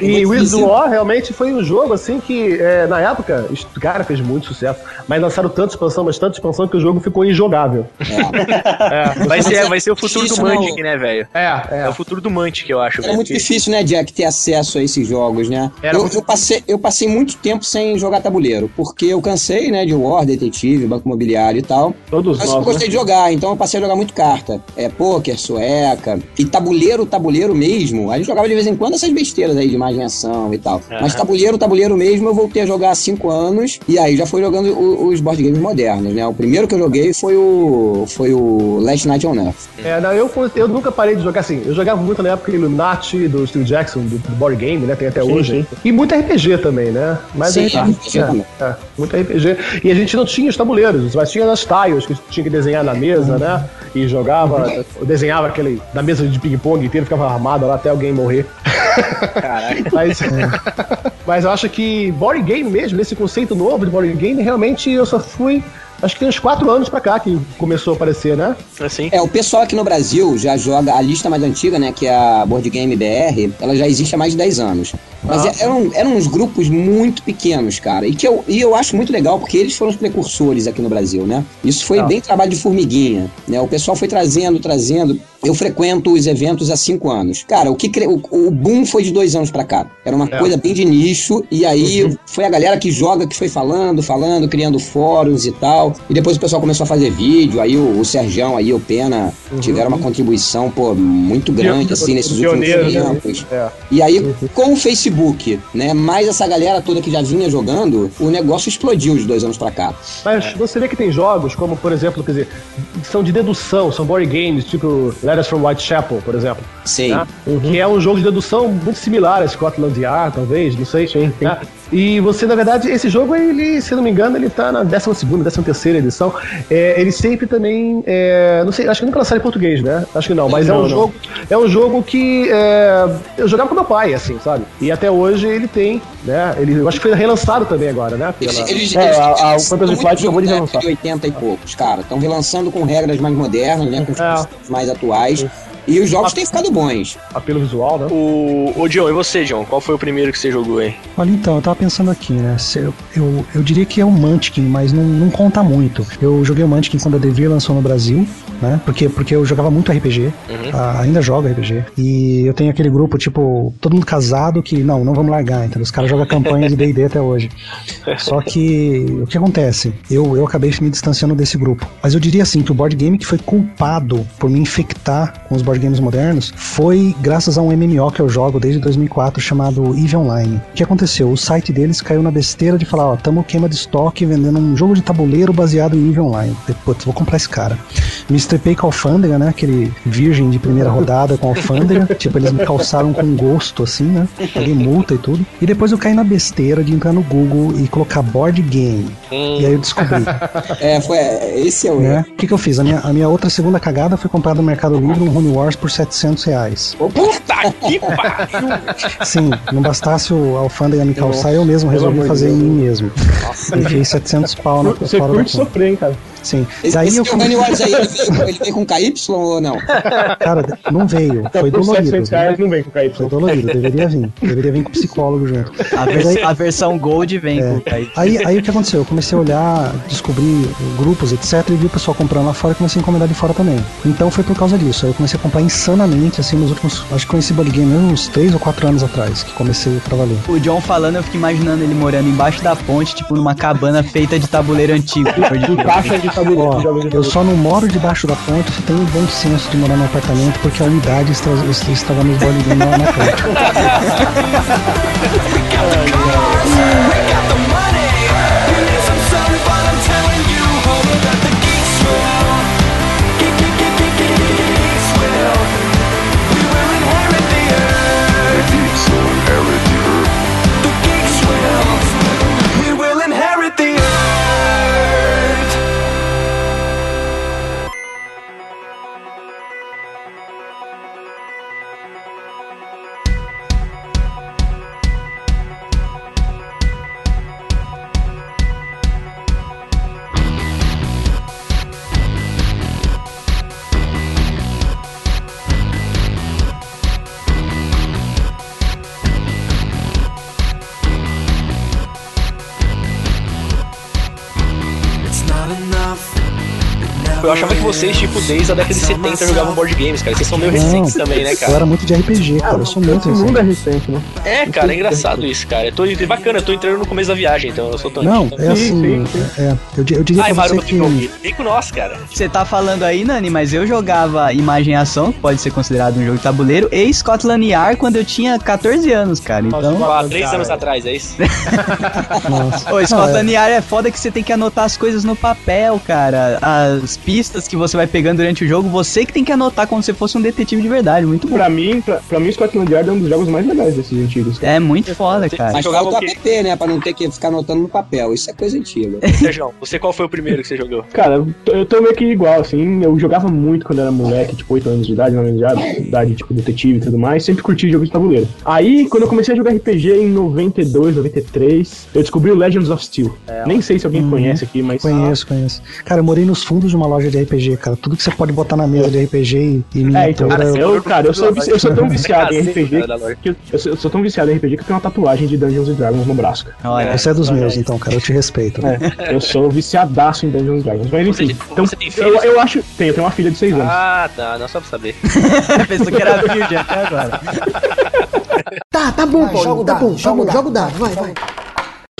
e Wiz War realmente foi um jogo assim que, é, na época, cara, fez muito sucesso. Mas lançaram tanta expansão, mas tanta expansão que o jogo ficou injogável. É, Vai ser, vai ser o futuro do Isso não- Mantic, né, velho? é. É é. o futuro do Mantic, eu acho, velho. muito difícil, né, Jack, ter acesso a esses jogos, né? Era Eu, muito eu passei, eu passei muito tempo sem jogar tabuleiro, porque eu cansei, né, de, War, Detetive, Banco Imobiliário e tal. Todos Mas nós, eu gostei né? de jogar, então eu passei a jogar muito carta. É, pôquer, sueca. E tabuleiro, tabuleiro mesmo. A gente jogava de vez em quando essas besteiras aí de imaginação e tal. Mas tabuleiro, tabuleiro mesmo, eu voltei a jogar há cinco anos. E aí já fui jogando o- os board games modernos, né? O primeiro que eu joguei foi o. Foi o Last Night on Earth. É, não, eu, eu nunca parei de jogar assim. Eu jogava muito na época Illuminati, do Steve Jackson, do, do board game, né? Tem até Sim, hoje. E muito RPG também, né? Mas Sim, a gente, RPG é, também. é, muito RPG. E a gente não tinha os tabuleiros, mas tinha as tiles que tinha que desenhar na mesa, né? E jogava, desenhava aquele na mesa de ping-pong inteiro, ficava armado lá até alguém morrer. Mas, mas eu acho que board game mesmo, nesse conceito novo de board game, realmente eu só fui. Acho que tem uns quatro anos pra cá que começou a aparecer, né? Assim. É, o pessoal aqui no Brasil já joga a lista mais antiga, né? Que é a Board Game BR, ela já existe há mais de 10 anos. Mas é- eram, eram uns grupos muito pequenos, cara. E que eu, e eu acho muito legal, porque eles foram os precursores aqui no Brasil, né? Isso foi Ah. bem trabalho de formiguinha, né? O pessoal foi trazendo, trazendo. Eu frequento os eventos há cinco anos. Cara, o que cre- o, boom foi de dois anos pra cá. Era uma É. coisa bem de nicho. E aí foi a galera que joga que foi falando, falando, criando fóruns e tal. E depois o pessoal começou a fazer vídeo. Aí o, o Sergião aí, o Pena, tiveram uma contribuição, pô, muito grande, assim, nesses últimos né? tempos. É. E aí, com o Facebook, né, mais essa galera toda que já vinha jogando, o negócio explodiu de dois anos pra cá. Mas você vê que tem jogos como, por exemplo, quer dizer, são de dedução, são board games, tipo Letters from Whitechapel, por exemplo. Sei. né? Que é um jogo de dedução muito similar a Scotland Yard, talvez, não sei. né? E você, na verdade, esse jogo, ele, se não me engano, ele tá na 12 segunda, 13 terceira edição. É, ele sempre também, é, não sei, acho que nunca lançaram em português, né? Acho que não, mas é Não, um não. jogo, é um jogo que é, eu jogava com meu pai, assim, sabe? E até hoje ele tem, né? Ele, eu acho que foi relançado também agora, né? Pela... Eles, eles, É, eles- a- a- o Fantasy são Flight acabou de relançar. época de 80 e poucos, cara. Estão relançando com regras mais modernas, né? Com É. os mais atuais. E os jogos têm ficado bons. apelo visual, né? O, o John, e você, John? Qual foi o primeiro que você jogou aí? Olha, então, eu tava pensando aqui, né? Eu, eu, eu diria que é o Munchkin, mas não, não conta muito. Eu joguei o Munchkin quando a Devir lançou no Brasil, né? Porque, porque eu jogava muito RPG, ah, ainda jogo RPG. E eu tenho aquele grupo, tipo, todo mundo casado que, não, não vamos largar, então os caras jogam campanha de D&D até hoje. Só que, o que acontece? Eu, eu acabei me distanciando desse grupo. Mas eu diria assim, que o board game que foi culpado por me infectar com os board games modernos foi graças a um MMO que eu jogo desde 2004 chamado EVE Online. O que aconteceu? O site deles caiu na besteira de falar, ó, tamo queima de estoque vendendo um jogo de tabuleiro baseado em EVE Online. Putz, vou comprar esse cara. Me estrepei com a alfândega, né? Aquele virgem de primeira rodada com a alfândega. tipo, eles me calçaram com gosto, assim, né? Paguei multa e tudo. E depois eu caí na besteira de entrar no Google e colocar board game. E aí eu descobri. É, foi, esse é o né? O que, que eu fiz? A minha, a minha outra segunda cagada foi comprar no Mercado Livre um Home Wars por 700 reais. Puta que pariu! Sim, não bastasse o alfândega me calçar, eu mesmo resolvi fazer em mim mesmo. Enfiei 700 pau na Você curte sofrer, hein, cara? Sim. Esse, Daí esse eu teu Honey Wars aí, ele veio, ele veio com KY ou não? Cara, não veio. Foi Por dolorido. 700 reais não vem com KY. Foi dolorido, deveria vir. Deveria vir com psicólogo junto. A, vers- a versão Gold vem É. com o Kaique. Aí, aí o que aconteceu? Eu comecei a olhar, descobrir grupos, etc, e vi o pessoal comprando lá fora e comecei a encomendar de fora também. Então foi por causa disso. Aí eu comecei a comprar insanamente, assim, nos últimos. Acho que conheci board game uns 3 ou 4 anos atrás, que comecei pra valer. O John falando, eu fico imaginando ele morando embaixo da ponte, tipo numa cabana feita de tabuleiro antigo. De caixa de tabuleiro. Ó, de eu só não moro debaixo da ponte se tenho o bom senso de morar num apartamento, porque a estraga meus board game lá na ponte. eu achava que vocês, tipo, desde a década de 70 jogavam board games, cara. Vocês são meio recentes também, né, Eu cara? era muito de RPG, cara. Eu sou muito Esse mundo recente. é recente, né? É, cara, é engraçado isso, cara. Eu tô, é bacana, eu tô entrando no começo da viagem, então eu sou tão Não, então- é assim. É, eu, di- eu diria Ai, pra você Maroto que. Vem com nós, cara. Você tá falando aí, Nani, mas eu jogava Imagem e Ação, que pode ser considerado um jogo de tabuleiro, e Scotland Yard quando eu tinha 14 anos, cara. Então. Há três anos atrás, é isso? Nossa. Ô, Scotland Yard é foda que você tem que anotar as coisas no papel, cara. As pistas que você vai pegando durante o jogo, você que tem que anotar como se fosse um detetive de verdade. Muito bom. Pra mim, pra, pra mim, Scotland Yard é um dos jogos mais legais desses antigos. É muito foda, cara. Mas jogava o app, né? Pra não ter que ficar anotando no papel. Isso é coisa antiga. Sérgio, você qual foi o primeiro que você jogou? Cara, eu tô- meio que igual, assim. Eu jogava muito quando era moleque, tipo 8 anos de idade, 9 anos de idade, idade tipo detetive e tudo mais. Sempre curti jogos de tabuleiro. Aí, quando eu comecei a jogar RPG em 92, 93, eu descobri o Legends of Steel. Nem sei se alguém conhece aqui, mas. Conheço, conheço. Cara, eu morei nos fundos de uma loja de RPG, cara. Tudo que você pode botar na mesa de RPG e, e É, então, miniatura. eu- eu, cara, eu sou, eu sou tão viciado em RPG cara, da loja. que eu, eu sou, eu sou tão viciado em RPG que eu tenho uma tatuagem de Dungeons and Dragons no braço. cara. Olha, Você é dos meus, então, cara. Eu te respeito. É, eu sou viciadaço em Dungeons and Dragons. Mas enfim, tem- então, você tem eu, eu acho. Tenho, eu tenho uma filha de 6 anos. Ah, tá. Não só pra saber. pensou que era virgem até agora. Tá, tá bom, Paulinho, tá bom, joga, joga o dado, vai, vai.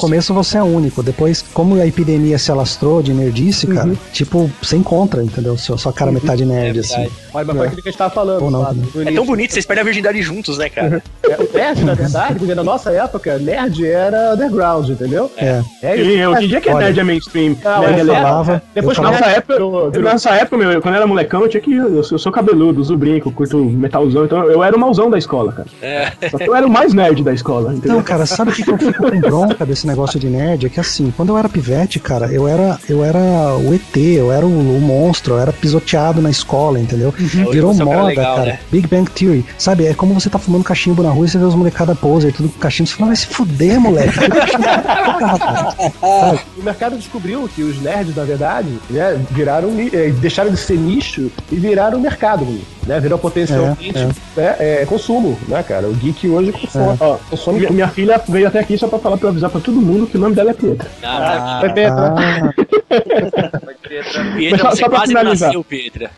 No começo você é único, depois, como a epidemia se alastrou de nerdice, cara, Uhum. tipo, você encontra, entendeu? Sua, sua cara metade nerd, É assim. Mas, mas foi aquilo que a gente tava falando. Não, também. no É tão bonito, vocês perdem a virgindade juntos, né, cara? É, o nerd, na verdade, porque na nossa época, nerd era underground, entendeu? É. É isso. Hoje em dia que é nerd é mainstream. eu nerd é legal. falava- Depois, eu nessa falava- época, eu, nessa época, meu, eu- quando eu era molecão, eu tinha que. Eu sou, eu sou cabeludo, uso brinco, curto metalzão, então eu era o mauzão da escola, cara. É. Só que eu era o mais nerd da escola, entendeu? Não, cara, sabe o que, que eu fico com bronca desse negócio de nerd? É que assim, quando eu era pivete, cara, eu era, eu era o ET, eu era o, o monstro, eu era pisoteado na escola, entendeu? Virou você é um cara moda, legal, cara. né? Big Bang Theory. Sabe, é como você tá fumando cachimbo na rua e você vê os molecada poser, tudo com cachimbo, você fala, vai se fuder, moleque. O mercado descobriu que os nerds, na verdade, né, viraram, eh, deixaram de ser nicho e viraram mercado, né? Virou potencialmente né, é, consumo, né, cara? O geek hoje consome. Ó, consome minha, minha filha veio até aqui só pra falar pra avisar pra todo mundo que o nome dela é Pietra. Ah, É Pietra. Ah, Pietra, só- você só pra quase finalizar. nasceu, Pietra.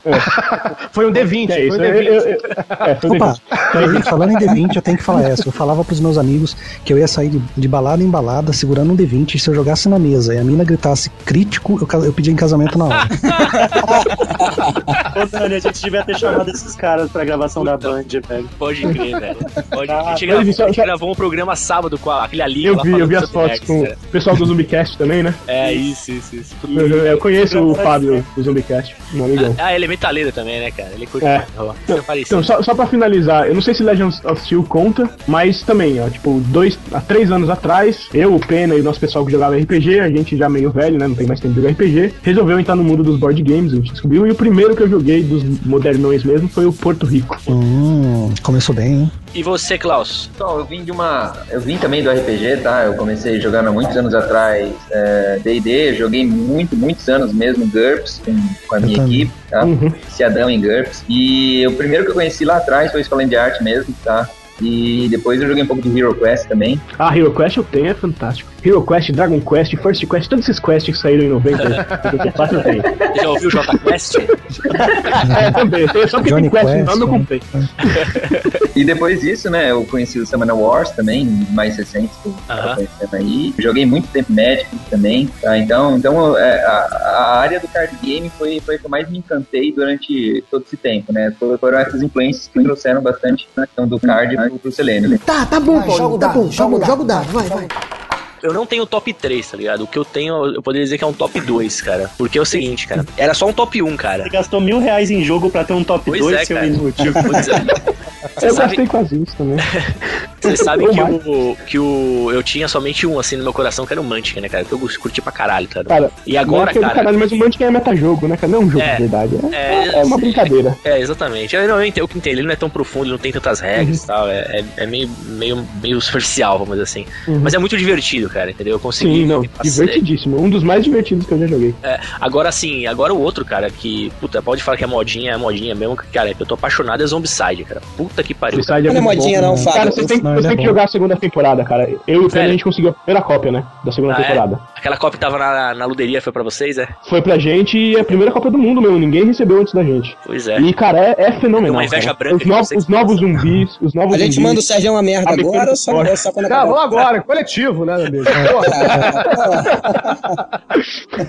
Foi um D20, É foi um eu- D20. eu- eu- é, foi um Opa, D20. peraí, falando em D20, eu tenho que falar essa. Eu falava pros meus amigos que eu ia sair de, de balada em balada segurando um D20 e se eu jogasse na mesa e a mina gritasse crítico, eu, eu pedia em casamento na hora. Ô, Dani, a gente devia ter chamado esses caras pra gravação da Band, velho. Pode crer, velho. Pode crer. A gente, Ah, gravou, a gente gravou um programa sábado com a- aquele ali Eu vi, eu vi as fotos com cara. o pessoal do Zumbicast também, né? É, isso, isso, isso. Eu, eu conheço o Fábio do Zumbicast, meu amigão. Ah, ele é metaleiro também, né, cara? Ele curte. É. Ó, Fica parecido. Então, só, só pra finalizar, eu não sei se Legends of Steel conta, mas também, ó, tipo, dois, há três anos atrás, eu, o Pena e o nosso pessoal que jogava RPG, a gente já meio velho, né, não tem mais tempo de jogar RPG, resolveu entrar no mundo dos board games, a gente descobriu, e o primeiro que eu joguei dos modernões mesmo foi o Porto Rico. Hum, começou bem, hein? E você, Klaus? Então, eu vim de uma. Eu vim também do RPG, tá? Eu comecei jogando há muitos anos atrás é, DD, joguei muito, muitos anos mesmo GURPS com, com a minha também. equipe, tá? Uhum. Viciadão em GURPS. E o primeiro que eu conheci lá atrás foi Escola de Arte mesmo, tá? E depois eu joguei um pouco de Hero Quest também. Ah, Hero Quest eu tenho, é fantástico. Hero Quest, Dragon Quest, First Quest, todos esses quests que saíram em 90, 94 eu tenho. Você já ouviu o Jota Quest? É, também, eu tenho só porque Johnny tem quest Quest, nome eu né? comprei. E depois disso, né, eu conheci o Summoner Wars também, mais recentes que eu conhecendo aí. Joguei muito tempo Magic também, tá? Então, então é, a, a área do card game foi, foi a que eu mais me encantei durante todo esse tempo, né? Foram- essas influências que trouxeram bastante na questão do card pro, né? Tá, tá bom, Paulinho, tá bom, joga, joga o dado, vai, vai. Eu não tenho top 3, tá ligado? O que eu tenho, eu poderia dizer que é um top 2, cara. Porque é o seguinte, cara. Era só um top 1, cara. Você gastou mil reais em jogo pra ter um top Pois 2, é, seu cara. inútil. Pois é. Você Eu sabe, gastei quase isso também. você sabe que, o, que o, eu tinha somente um, assim, no meu coração, que era o Mantic, né, cara? Que eu curti pra caralho, cara. Cara, E agora, é cara. Caralho, mas o Mantic é metajogo, né, cara? Não é um jogo É. de verdade. É, É, é uma brincadeira. É, exatamente. Eu, não, eu entendo, eu que entendo. Ele não é tão profundo, ele não tem tantas regras Uhum. e tal. É, é, é meio, meio, meio superficial, vamos dizer assim. Mas é muito divertido, cara, entendeu? Eu consegui. Sim, não, divertidíssimo. Um dos mais divertidos que eu já joguei. É, agora sim, agora o outro, cara, que, puta, pode falar que é modinha, é modinha mesmo, que, cara, eu tô apaixonado é Zombicide, cara. Puta que pariu. Suicide Não é muito modinha bom. não, Fábio. Cara, você tem Não, Você é tem que bom. jogar a segunda temporada, cara. Eu e o Pedro, a gente conseguiu a primeira cópia, né? Da segunda Ah, é? temporada. Aquela cópia que tava na, na luderia foi pra vocês, é? Foi pra gente e é a primeira Copa do Mundo, meu. Ninguém recebeu antes da gente. Pois é. E, cara, é, é fenomenal. Uma inveja cara. branca Os, que novos- vocês os novos zumbis, os novos A gente zumbis. manda o Sérgio uma merda agora ou só, só quando acabar? agora, coletivo, né, meu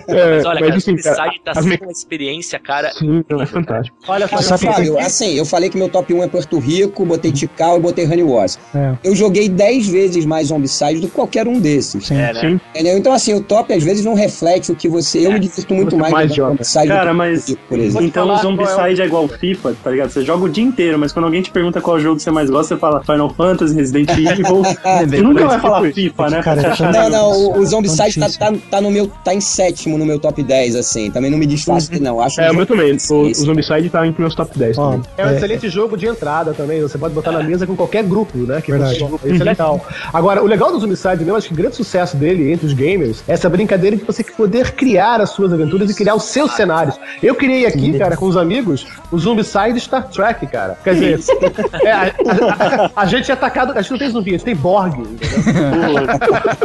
É, Mas olha, mas, cara, assim, o cara, tá as sendo me- uma experiência, cara. Sim, não, é fantástico. Olha Sabe- Fábio, assim, eu falei que meu top 1 é Porto Rico, botei Tikal e botei Honey Wars. É. Eu joguei 10 vezes mais Zombicide do que qualquer um desses. Sim. É, né? Sim. Entendeu? Então, assim, o top às vezes não reflete o que você. Eu me divirto muito mais, mais joga. Zombicide do Cara, que mas- Rico, por exemplo. Então falar o Zombicide é igual FIFA, tá ligado? Você joga o dia inteiro, mas quando alguém te pergunta qual jogo você mais gosta, você fala Final Fantasy, Resident Evil. você nunca vai falar FIFA, né? Cara, é Não, não, o, o Zombicide tá, difícil. tá, tá no meu. tá em sétimo no meu top 10, assim. Também não me diz fácil, não. Acho É, o meu também. O, o. Zombicide tá entre meus top 10 Ó, também. É um É. excelente jogo de entrada também. Você pode botar na mesa com qualquer grupo, né? Que Verdade. você- Isso é legal. Agora, o legal do Zombicide, eu acho que o grande sucesso dele entre os gamers é essa brincadeira de você poder criar as suas aventuras e criar os seus cenários. Eu criei aqui, cara, com os amigos, o Zombicide Star Trek, cara. Quer dizer, é, a, a- a- a gente é atacado. A gente não tem zumbi, a gente tem Borg. entendeu?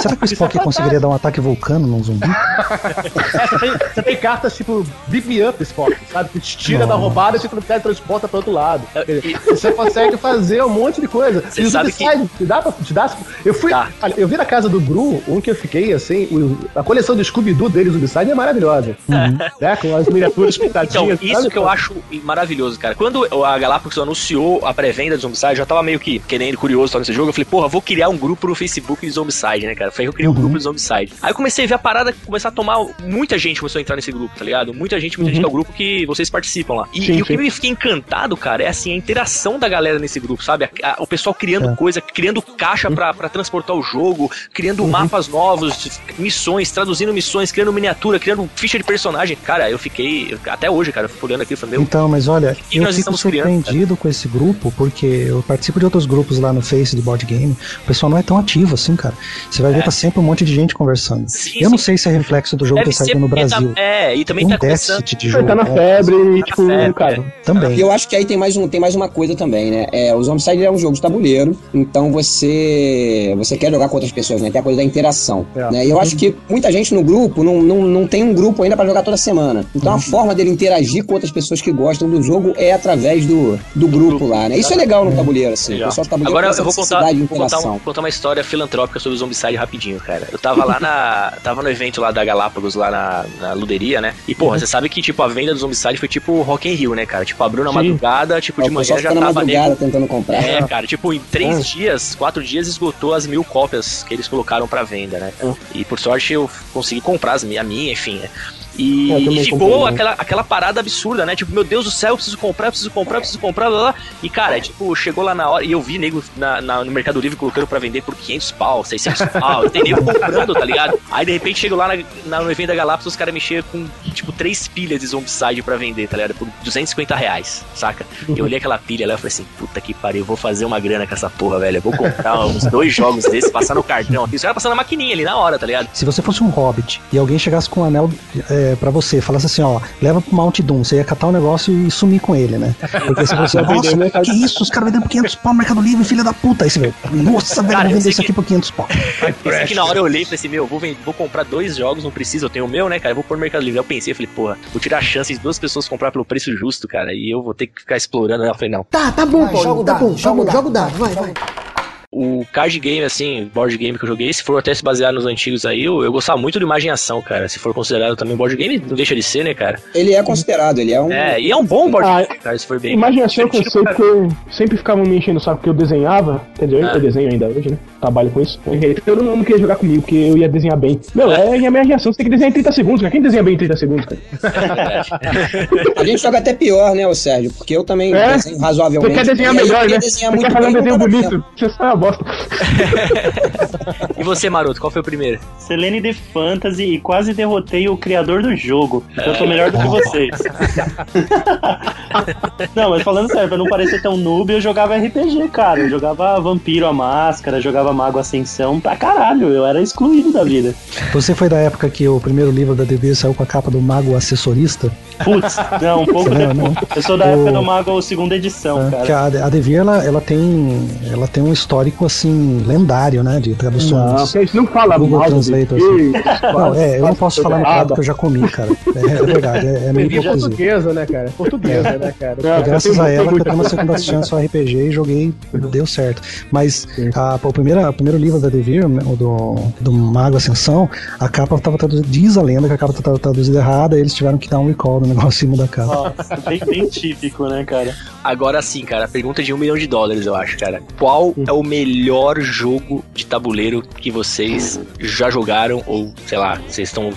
Será que o Spock conseguiria dar um ataque vulcano num zumbi? É, você, tem, você tem cartas tipo Beat Me Up, Spock, sabe? Que te tira da roubada e te tra- transporta para outro lado. Dizer, Você consegue fazer um monte de coisa. Você e o sabe te dá pra, te dá, eu fui, Tá. eu vi na casa do Gru, um que eu fiquei assim, o- a coleção do Scooby-Doo dele, o Zombicide, é maravilhosa. Né? Com as miniaturas Então, pintadinhas. isso sabe? que eu acho maravilhoso, cara. Quando a Galápagos anunciou a pré-venda do Zombicide, eu já tava meio que querendo, curioso nesse jogo. Eu falei, porra, vou criar um grupo no Facebook de Zombicide, né, cara? Foi aí que eu criei um grupo de Zombicide. Aí eu comecei a ver a parada começar a tomar. Muita gente começou a entrar nesse grupo, tá ligado? Muita gente, muita gente que é o grupo que vocês participam lá. E, Sim, e o que me fiquei encantado, cara, é assim, a interação da galera nesse grupo, sabe? A- a- o pessoal criando É. coisa, criando caixa pra, pra transportar o jogo, criando mapas novos, missões, traduzindo missões, criando miniatura, criando ficha de personagem. Cara, eu fiquei. até hoje, cara, eu fico olhando aqui e falei, meu, Então, mas olha, que eu nós fico estamos criando, surpreendido com esse grupo, porque eu participo de outros grupos lá no Face de board game. O pessoal não é tão ativo assim, cara. Você vai ver, tá sempre um monte de gente conversando. Sim, eu não sim. sei se é reflexo do jogo Deve ter saído no tá- Brasil. é, e também Tem tá um começando. déficit de jogo. Tá na é, febre e, tipo, febre, cara. Também. E eu acho que aí tem mais, um, tem mais uma coisa também, né? É, o Zombicide é um jogo de tabuleiro, então você você quer jogar com outras pessoas, né? Tem a coisa da interação. É. Né? E eu acho que muita gente no grupo não, não, não tem um grupo ainda pra jogar toda semana. Então a forma dele interagir com outras pessoas que gostam do jogo é através do, do grupo lá, né? Isso é legal no tabuleiro, assim. Legal. O pessoal do tabuleiro Agora tem eu vou contar, necessidade de vou contar, um- contar uma história filantrópica sobre o Zombicide rapidinho, cara. Eu tava lá na. tava no evento lá da Galápagos, lá na, na luderia, né? E, Uhum. porra, você sabe que, tipo, a venda do Zombicide foi tipo Rock in Rio, né, cara? Tipo, abriu na Sim. madrugada, tipo, É, de o manhã já tava madrugada nego. tentando comprar. É, cara, tipo, em três dias, quatro dias, esgotou as mil cópias que eles colocaram pra venda, né? cara? E por sorte eu consegui comprar as, a minha, enfim, né? E, É, e ficou comprei, né? aquela, aquela parada absurda, né? Tipo, meu Deus do céu, eu preciso comprar, eu preciso comprar, eu preciso comprar, blá, blá. E, cara, tipo, chegou lá na hora, e eu vi nego na, na- no Mercado Livre colocando pra vender por 500 pau, 600 pau, tem nego comprando, tá ligado? Aí, de repente, chegou lá na- na- no evento da Galápagos, os caras mexeram com, tipo, três pilhas de Zombicide pra vender, tá ligado? Por 250 reais, saca? Eu olhei aquela pilha lá e falei assim, puta que pariu, eu vou fazer uma grana com essa porra, velho. Eu vou comprar uns dois jogos desses, passar no cartão aqui. Os caras passando na maquininha ali na hora, tá ligado? Se você fosse um hobbit e alguém chegasse com um anel é, pra você, falasse assim, ó, leva pro Mount Doom, você ia catar o negócio e sumir com ele, né? Porque você fosse, nossa, que isso, os caras vendendo por 500 pau no Mercado Livre, filha da puta. Aí você vê, nossa, velho, Cara, vou vender isso aqui que- por 500 pau. Esse aqui na hora eu olhei e falei assim, meu, vou, vender, vou comprar dois jogos, não preciso, eu tenho o meu, né, cara? Eu vou pôr no Mercado Livre. Aí eu pensei, eu falei, porra, vou tirar a chance de duas pessoas comprar pelo preço justo, cara, e eu vou ter que ficar explorando. Aí eu falei, não. Tá, tá bom, Paulinho, joga o tá dado, bom, joga o joga, joga o dado, vai, vai. O card game, assim, board game que eu joguei, se for até se basear nos antigos aí, eu, eu gostava muito do Imagem e Ação, cara. Se for considerado também board game, não deixa de ser, né, cara? Ele é considerado, ele é um. É, e é um bom board Ah, game, cara, se for bem. Imaginação que eu sei Divertido, porque sempre ficavam me enchendo o saco porque eu desenhava, quer dizer, eu, Ah. eu desenho ainda hoje, né? Trabalho com isso. Eu não, não queria jogar comigo, porque eu ia desenhar bem. Meu, é a minha reação, você tem que desenhar em 30 segundos, cara. Quem desenha bem em 30 segundos, cara? A gente joga até pior, né, ô Sérgio? Porque eu também É? desenho Você razoavelmente. quer desenhar eu melhor, né? desenhar Você quer fazer um desenho bonito. Você sabe, bosta. e você, Maroto, qual foi o primeiro? Selene de Fantasy e quase derrotei o criador do jogo. Então eu tô melhor do que vocês. não, mas falando sério, pra não parecer tão noob, eu jogava RPG, cara. Eu jogava Vampiro a Máscara, jogava Mago Ascensão pra caralho. Eu era excluído da vida. Você foi da época que o primeiro livro da DB saiu com a capa do Mago Assessorista? Putz, não, um pouco Não, não. depois. Eu sou da O- época do Mago segunda edição, É, que cara. a, a ela, ela tem ela tem um histórico assim lendário, né, de Não, traduções. que gente não fala Google mal Translator, DB. Não, é, eu não posso falar errada. porque eu já comi, cara. É, é verdade, é, é meio Devir é hipocrisia. portuguesa, né, cara? Portuguesa, né, cara? É graças a ela que eu tenho uma segunda chance ao RPG e joguei, deu certo. Mas a, o, primeiro, o primeiro livro da Devir, né, o do, do Mago Ascensão, a capa estava traduzida, diz a lenda que a capa estava traduzida errada, e eles tiveram que dar um recall no negócio acima da capa. Nossa, bem, bem típico, né, cara? Agora sim, cara, a pergunta de um milhão de dólares, eu acho, cara. Qual é o melhor jogo de tabuleiro que vocês já jogaram? Ou, sei lá, vocês estão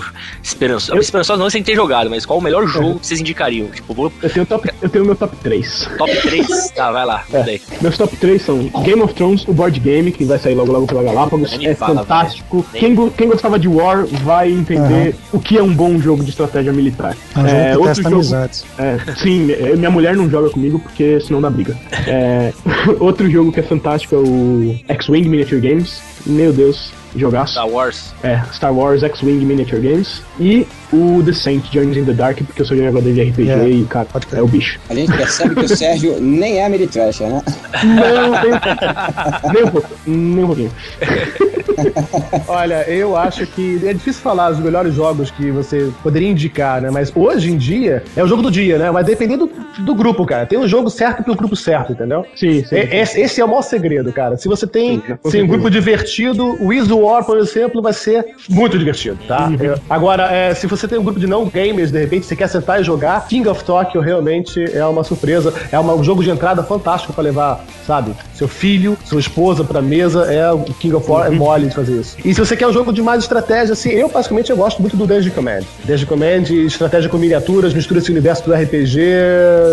esperançosos. Esperançosos não sem ter jogado, mas qual o melhor jogo que vocês indicariam? Tipo, vou Eu tenho, top, eu tenho meu top 3. top 3? tá, vai lá, aí. Meus top 3 são Game of Thrones, o board game, que vai sair logo logo pela Galápagos. É fala, fantástico. Quem, go- quem gostava de War vai entender o que é um bom jogo de estratégia militar. É um jogo que outro testa jogo- amizades. É, sim, minha mulher não joga comigo porque senão dá briga. É, outro jogo que é fantástico é o X-Wing Miniature Games. Meu Deus, jogaço. Star Wars. É, Star Wars X-Wing Miniature Games. E o The Saint Journeys in the Dark, porque eu sou jogador de RPG É, e, cara, é o bicho. A gente percebe que o Sérgio nem é Ameritrasher, né? Não, nem, nem um pouco. Nem um pouquinho. Olha, eu acho que é difícil falar os melhores jogos que você poderia indicar, né? Mas hoje em dia é o jogo do dia, né? Mas dependendo do, do grupo, cara. Tem um jogo certo pro grupo certo, entendeu? Sim, sim. esse, esse é o maior segredo, cara. Se você tem com se um grupo divertido, o War, por exemplo, vai ser muito divertido, tá? É, Agora, é, se você tem um grupo de não gamers, de repente você quer sentar e jogar, King of Tokyo realmente é uma surpresa. É uma- um jogo de entrada fantástico pra levar, sabe, seu filho, sua esposa pra mesa. É o King of War é mole de fazer isso. E se você quer um jogo de mais estratégia, assim, eu basicamente eu gosto muito do Dungeon Command. Dungeon Command, estratégia com miniaturas, mistura esse universo do RPG,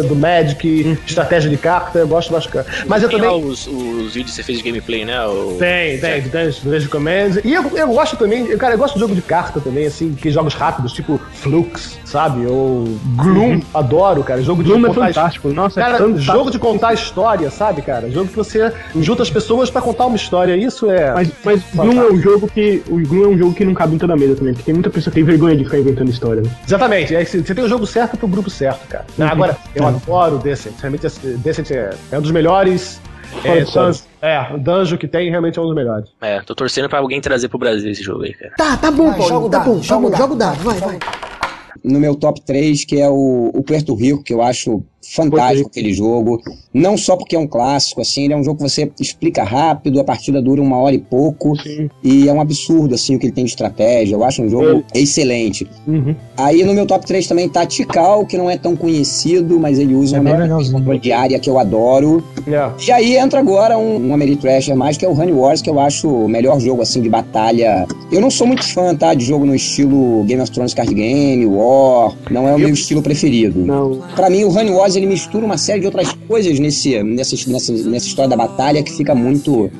do Magic, estratégia de carta, eu gosto bastante. Mas eu Tem também. lá os, os vídeos que você fez de gameplay, né? O... Tem, tem, Dungeon, Dungeon Command. E eu, eu gosto também, eu, cara, eu gosto de jogo de carta também, assim, que jogos rápidos, tipo Flux, sabe? Ou Gloom, adoro, cara. Jogo de Gloom é fantástico, nossa, é cara, fantástico. jogo de contar história, sabe, cara? Jogo que você junta as pessoas pra contar uma história, isso é. Mas, mas Gloom é um jogo que. O Gloom é um jogo que não cabe em toda a mesa também, porque tem muita pessoa que tem vergonha de ficar inventando história. Né? Exatamente, é, você tem o jogo certo pro grupo certo, cara. Uhum. Agora, eu É. adoro o Descent. Realmente, é, é um dos melhores. É, dungeon, é, o dungeon que tem realmente é um dos melhores. É, tô torcendo pra alguém trazer pro Brasil esse jogo aí, cara. Tá, tá bom, Vai, Paulinho, joga o tá dado, bom, joga o bom, dado. joga o dado, vai, vai. no meu top 3, que é o, o Puerto Rico, que eu acho fantástico aquele jogo. Não só porque é um clássico, assim, ele é um jogo que você explica rápido, a partida dura uma hora e pouco, e é um absurdo, assim, o que ele tem de estratégia. Eu acho um jogo excelente. Uhum. Aí no meu top 3 também tá Tikal, que não é tão conhecido, mas ele usa É uma de área que eu adoro. E aí entra agora um, um Ameritrasher mais, que é o Honey Wars, que eu acho o melhor jogo, assim, de batalha. Eu não sou muito fã, tá, de jogo no estilo Game of Thrones Card Game, War, não é o meu estilo preferido. Não. Pra mim, o Honey Wars, ele mistura uma série de outras coisas nesse, nessa, nessa, nessa história da batalha que fica muito,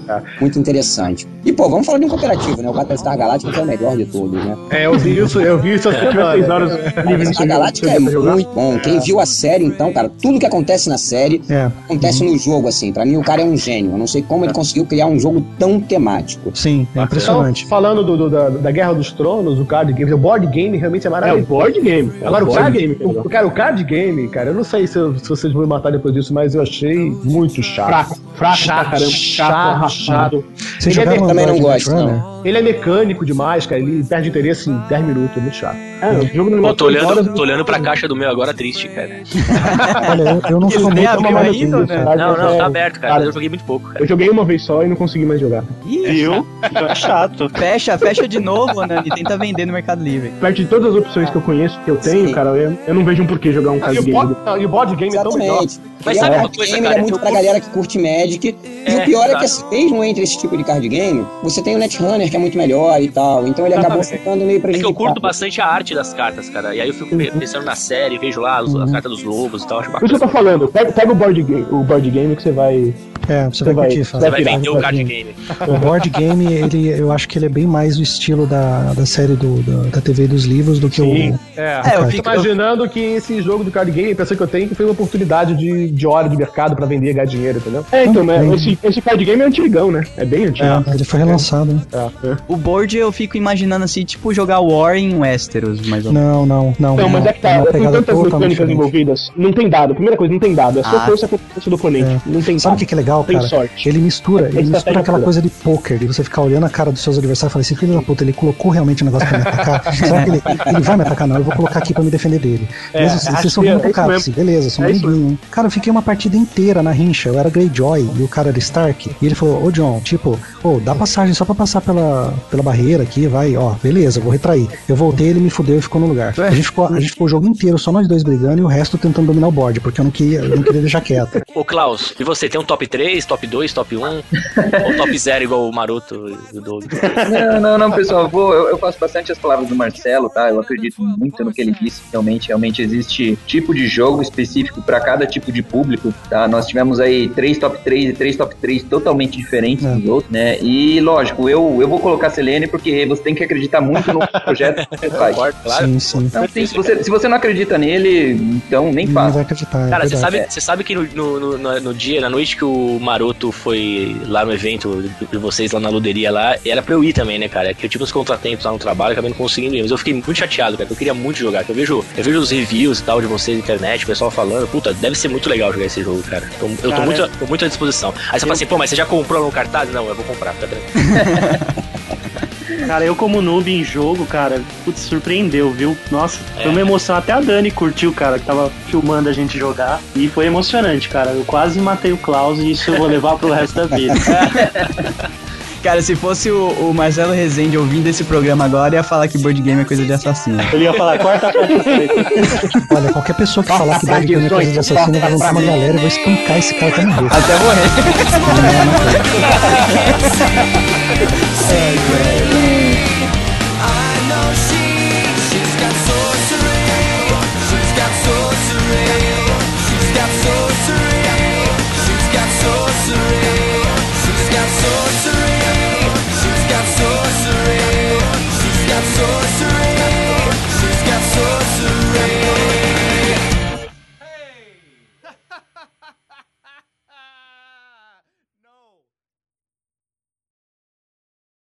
muito interessante. E, pô, vamos falar de um cooperativo, né? O Battlestar Galactica que é o melhor de todos, né? É, eu vi isso, eu vi isso semana. Seis horas livre no A Galáctica é muito bom. Quem viu a série, então, cara, tudo que acontece na série É. acontece no jogo, assim. Pra mim, o cara é um gênio. Eu não sei como ele conseguiu criar um jogo tão temático. Sim, é impressionante. Então, falando do, do- da, da Guerra dos Tronos, o card game, o board game realmente é É o maravilhoso. board game. É Agora, o, board card, game. é o, cara, o card game, cara, eu não sei se, eu- se vocês vão me matar depois disso, mas eu achei muito chato. Fraco, fraco pra caramba, chato, arrastado. Você Ele é jogava bem- também não gosto, Netrunner? Ele é mecânico demais, cara. Ele perde interesse em 10 minutos, é muito chato. É, o jogo no Pô, tô olhando, horas, tô olhando pra caixa do meu agora triste, cara. Olha, eu, eu não Ele sou nem muito abriu ainda, né? Não, não, é, tá aberto, cara. cara, Eu joguei muito pouco, cara. Eu joguei uma vez só e não consegui mais jogar. Viu? Então é chato. Fecha, fecha de novo, Nani. Tenta vender no Mercado Livre. Perto de todas as opções que eu conheço, que eu tenho, Sim. cara, eu, eu não vejo um porquê jogar um E card game. e o board game é tão melhor. Exatamente. Mas E sabe é um uma coisa, game, cara, é muito pra galera que curte Magic. e É, o pior é que, assim, mesmo entre esse tipo de card game, você tem o Netrunner, que é muito melhor e tal. Então ele acabou ficando meio É que prejudicado. eu curto bastante a arte das cartas, cara. E aí eu fico pe- pensando na série, vejo lá os- as cartas dos lobos e tal, acho Por isso que eu tô falando, pega, pega o, board game, o board game que você vai, É, você, vai, vai- curtir, você Fábio. Você vai vender o card game. O board game, ele, eu acho que ele é bem mais o estilo da, da série do, da, da TV e dos livros do que Sim. o. É, É, eu fico- imaginando que esse jogo do card game, a impressão que eu tenho é que foi uma oportunidade de, de hora de mercado pra vender e ganhar dinheiro, entendeu? É, então, mas esse, esse card game é antigão, né? É bem antigo. Ele foi relançado, né? É, é. O board eu fico imaginando assim, tipo jogar War em Westeros, mais ou menos. Não, não, não. Não, mas é que tá, uma com pegada tantas mecânicas envolvidas, não tem dado. Primeira coisa, não tem dado. É só Ah. força contra a força do oponente. Não tem Sabe o que é legal, Tem cara? sorte. Ele mistura, ele mistura aquela pura. coisa de poker, de você ficar olhando a cara dos seus adversários e falar assim, filho da puta, ele colocou realmente o negócio pra me atacar? Será que ele, ele vai me atacar? Não, eu vou colocar aqui pra me defender dele. É, Mesmo assim, acho vocês são que é mesmo. assim, beleza, são É hein? Cara, eu fiquei uma partida inteira na rincha, eu era Greyjoy e o cara era Stark, e ele falou, ô John, tipo, ô, dá passagem só pra passar pela, pela barreira aqui, vai, ó, beleza, vou retrair. Eu voltei, ele me fudeu e ficou no lugar. A gente ficou, a gente ficou o jogo inteiro, só nós dois brigando e o resto tentando dominar o board, porque eu não queria, eu não queria deixar quieto. Ô, Klaus, e você tem um top 3, top 2, top 1? ou top 0 igual o Maroto e o Doug? Não, não, não, pessoal, eu, vou, eu, eu faço bastante as palavras do Marcelo, tá? Eu acredito muito no que ele disse. Realmente, realmente existe tipo de jogo específico para cada tipo de público, tá? Nós tivemos aí três top 3 e três top 3 totalmente diferentes É. dos outros, né? E lógico, eu, eu vou colocar a Selene porque você tem que acreditar muito no projeto que você faz. Concordo, claro. Sim, sim. Não, sim, se, você, se você não acredita nele, então nem Não faça. vai acreditar. é Cara, você sabe, você sabe que no, no, no, no dia, na noite que o Maroto foi lá no evento de vocês lá na luderia lá, era pra eu ir também, né, cara? Que eu tive uns contratempos lá no trabalho, acabei não conseguindo ir. Mas eu fiquei muito chateado, cara. porque Eu queria muito jogar. que Eu vejo, eu vejo os reviews e tal de vocês na internet, o pessoal falando, puta, deve ser muito legal jogar esse jogo, cara. Tô- eu tô, Cara, muito, tô muito à disposição. Aí você fala assim, pô, mas você já comprou no cartaz? Não, eu vou comprar, tá tranquilo. Cara, eu como noob em jogo, cara, putz, surpreendeu, viu? Nossa, É. foi uma emoção. Até a Dani curtiu, cara, que tava filmando a gente jogar. E foi emocionante, cara. Eu quase matei o Klaus e isso eu vou levar pro resto da vida. Cara, se fosse o, o Marcelo Rezende ouvindo esse programa agora, ia falar que board game é coisa de assassino. Ele ia falar, corta a. Olha, qualquer pessoa que falar que board game é coisa de assassino, vou levantar uma galera e vou espancar esse cara até morrer. Até morrer. Não.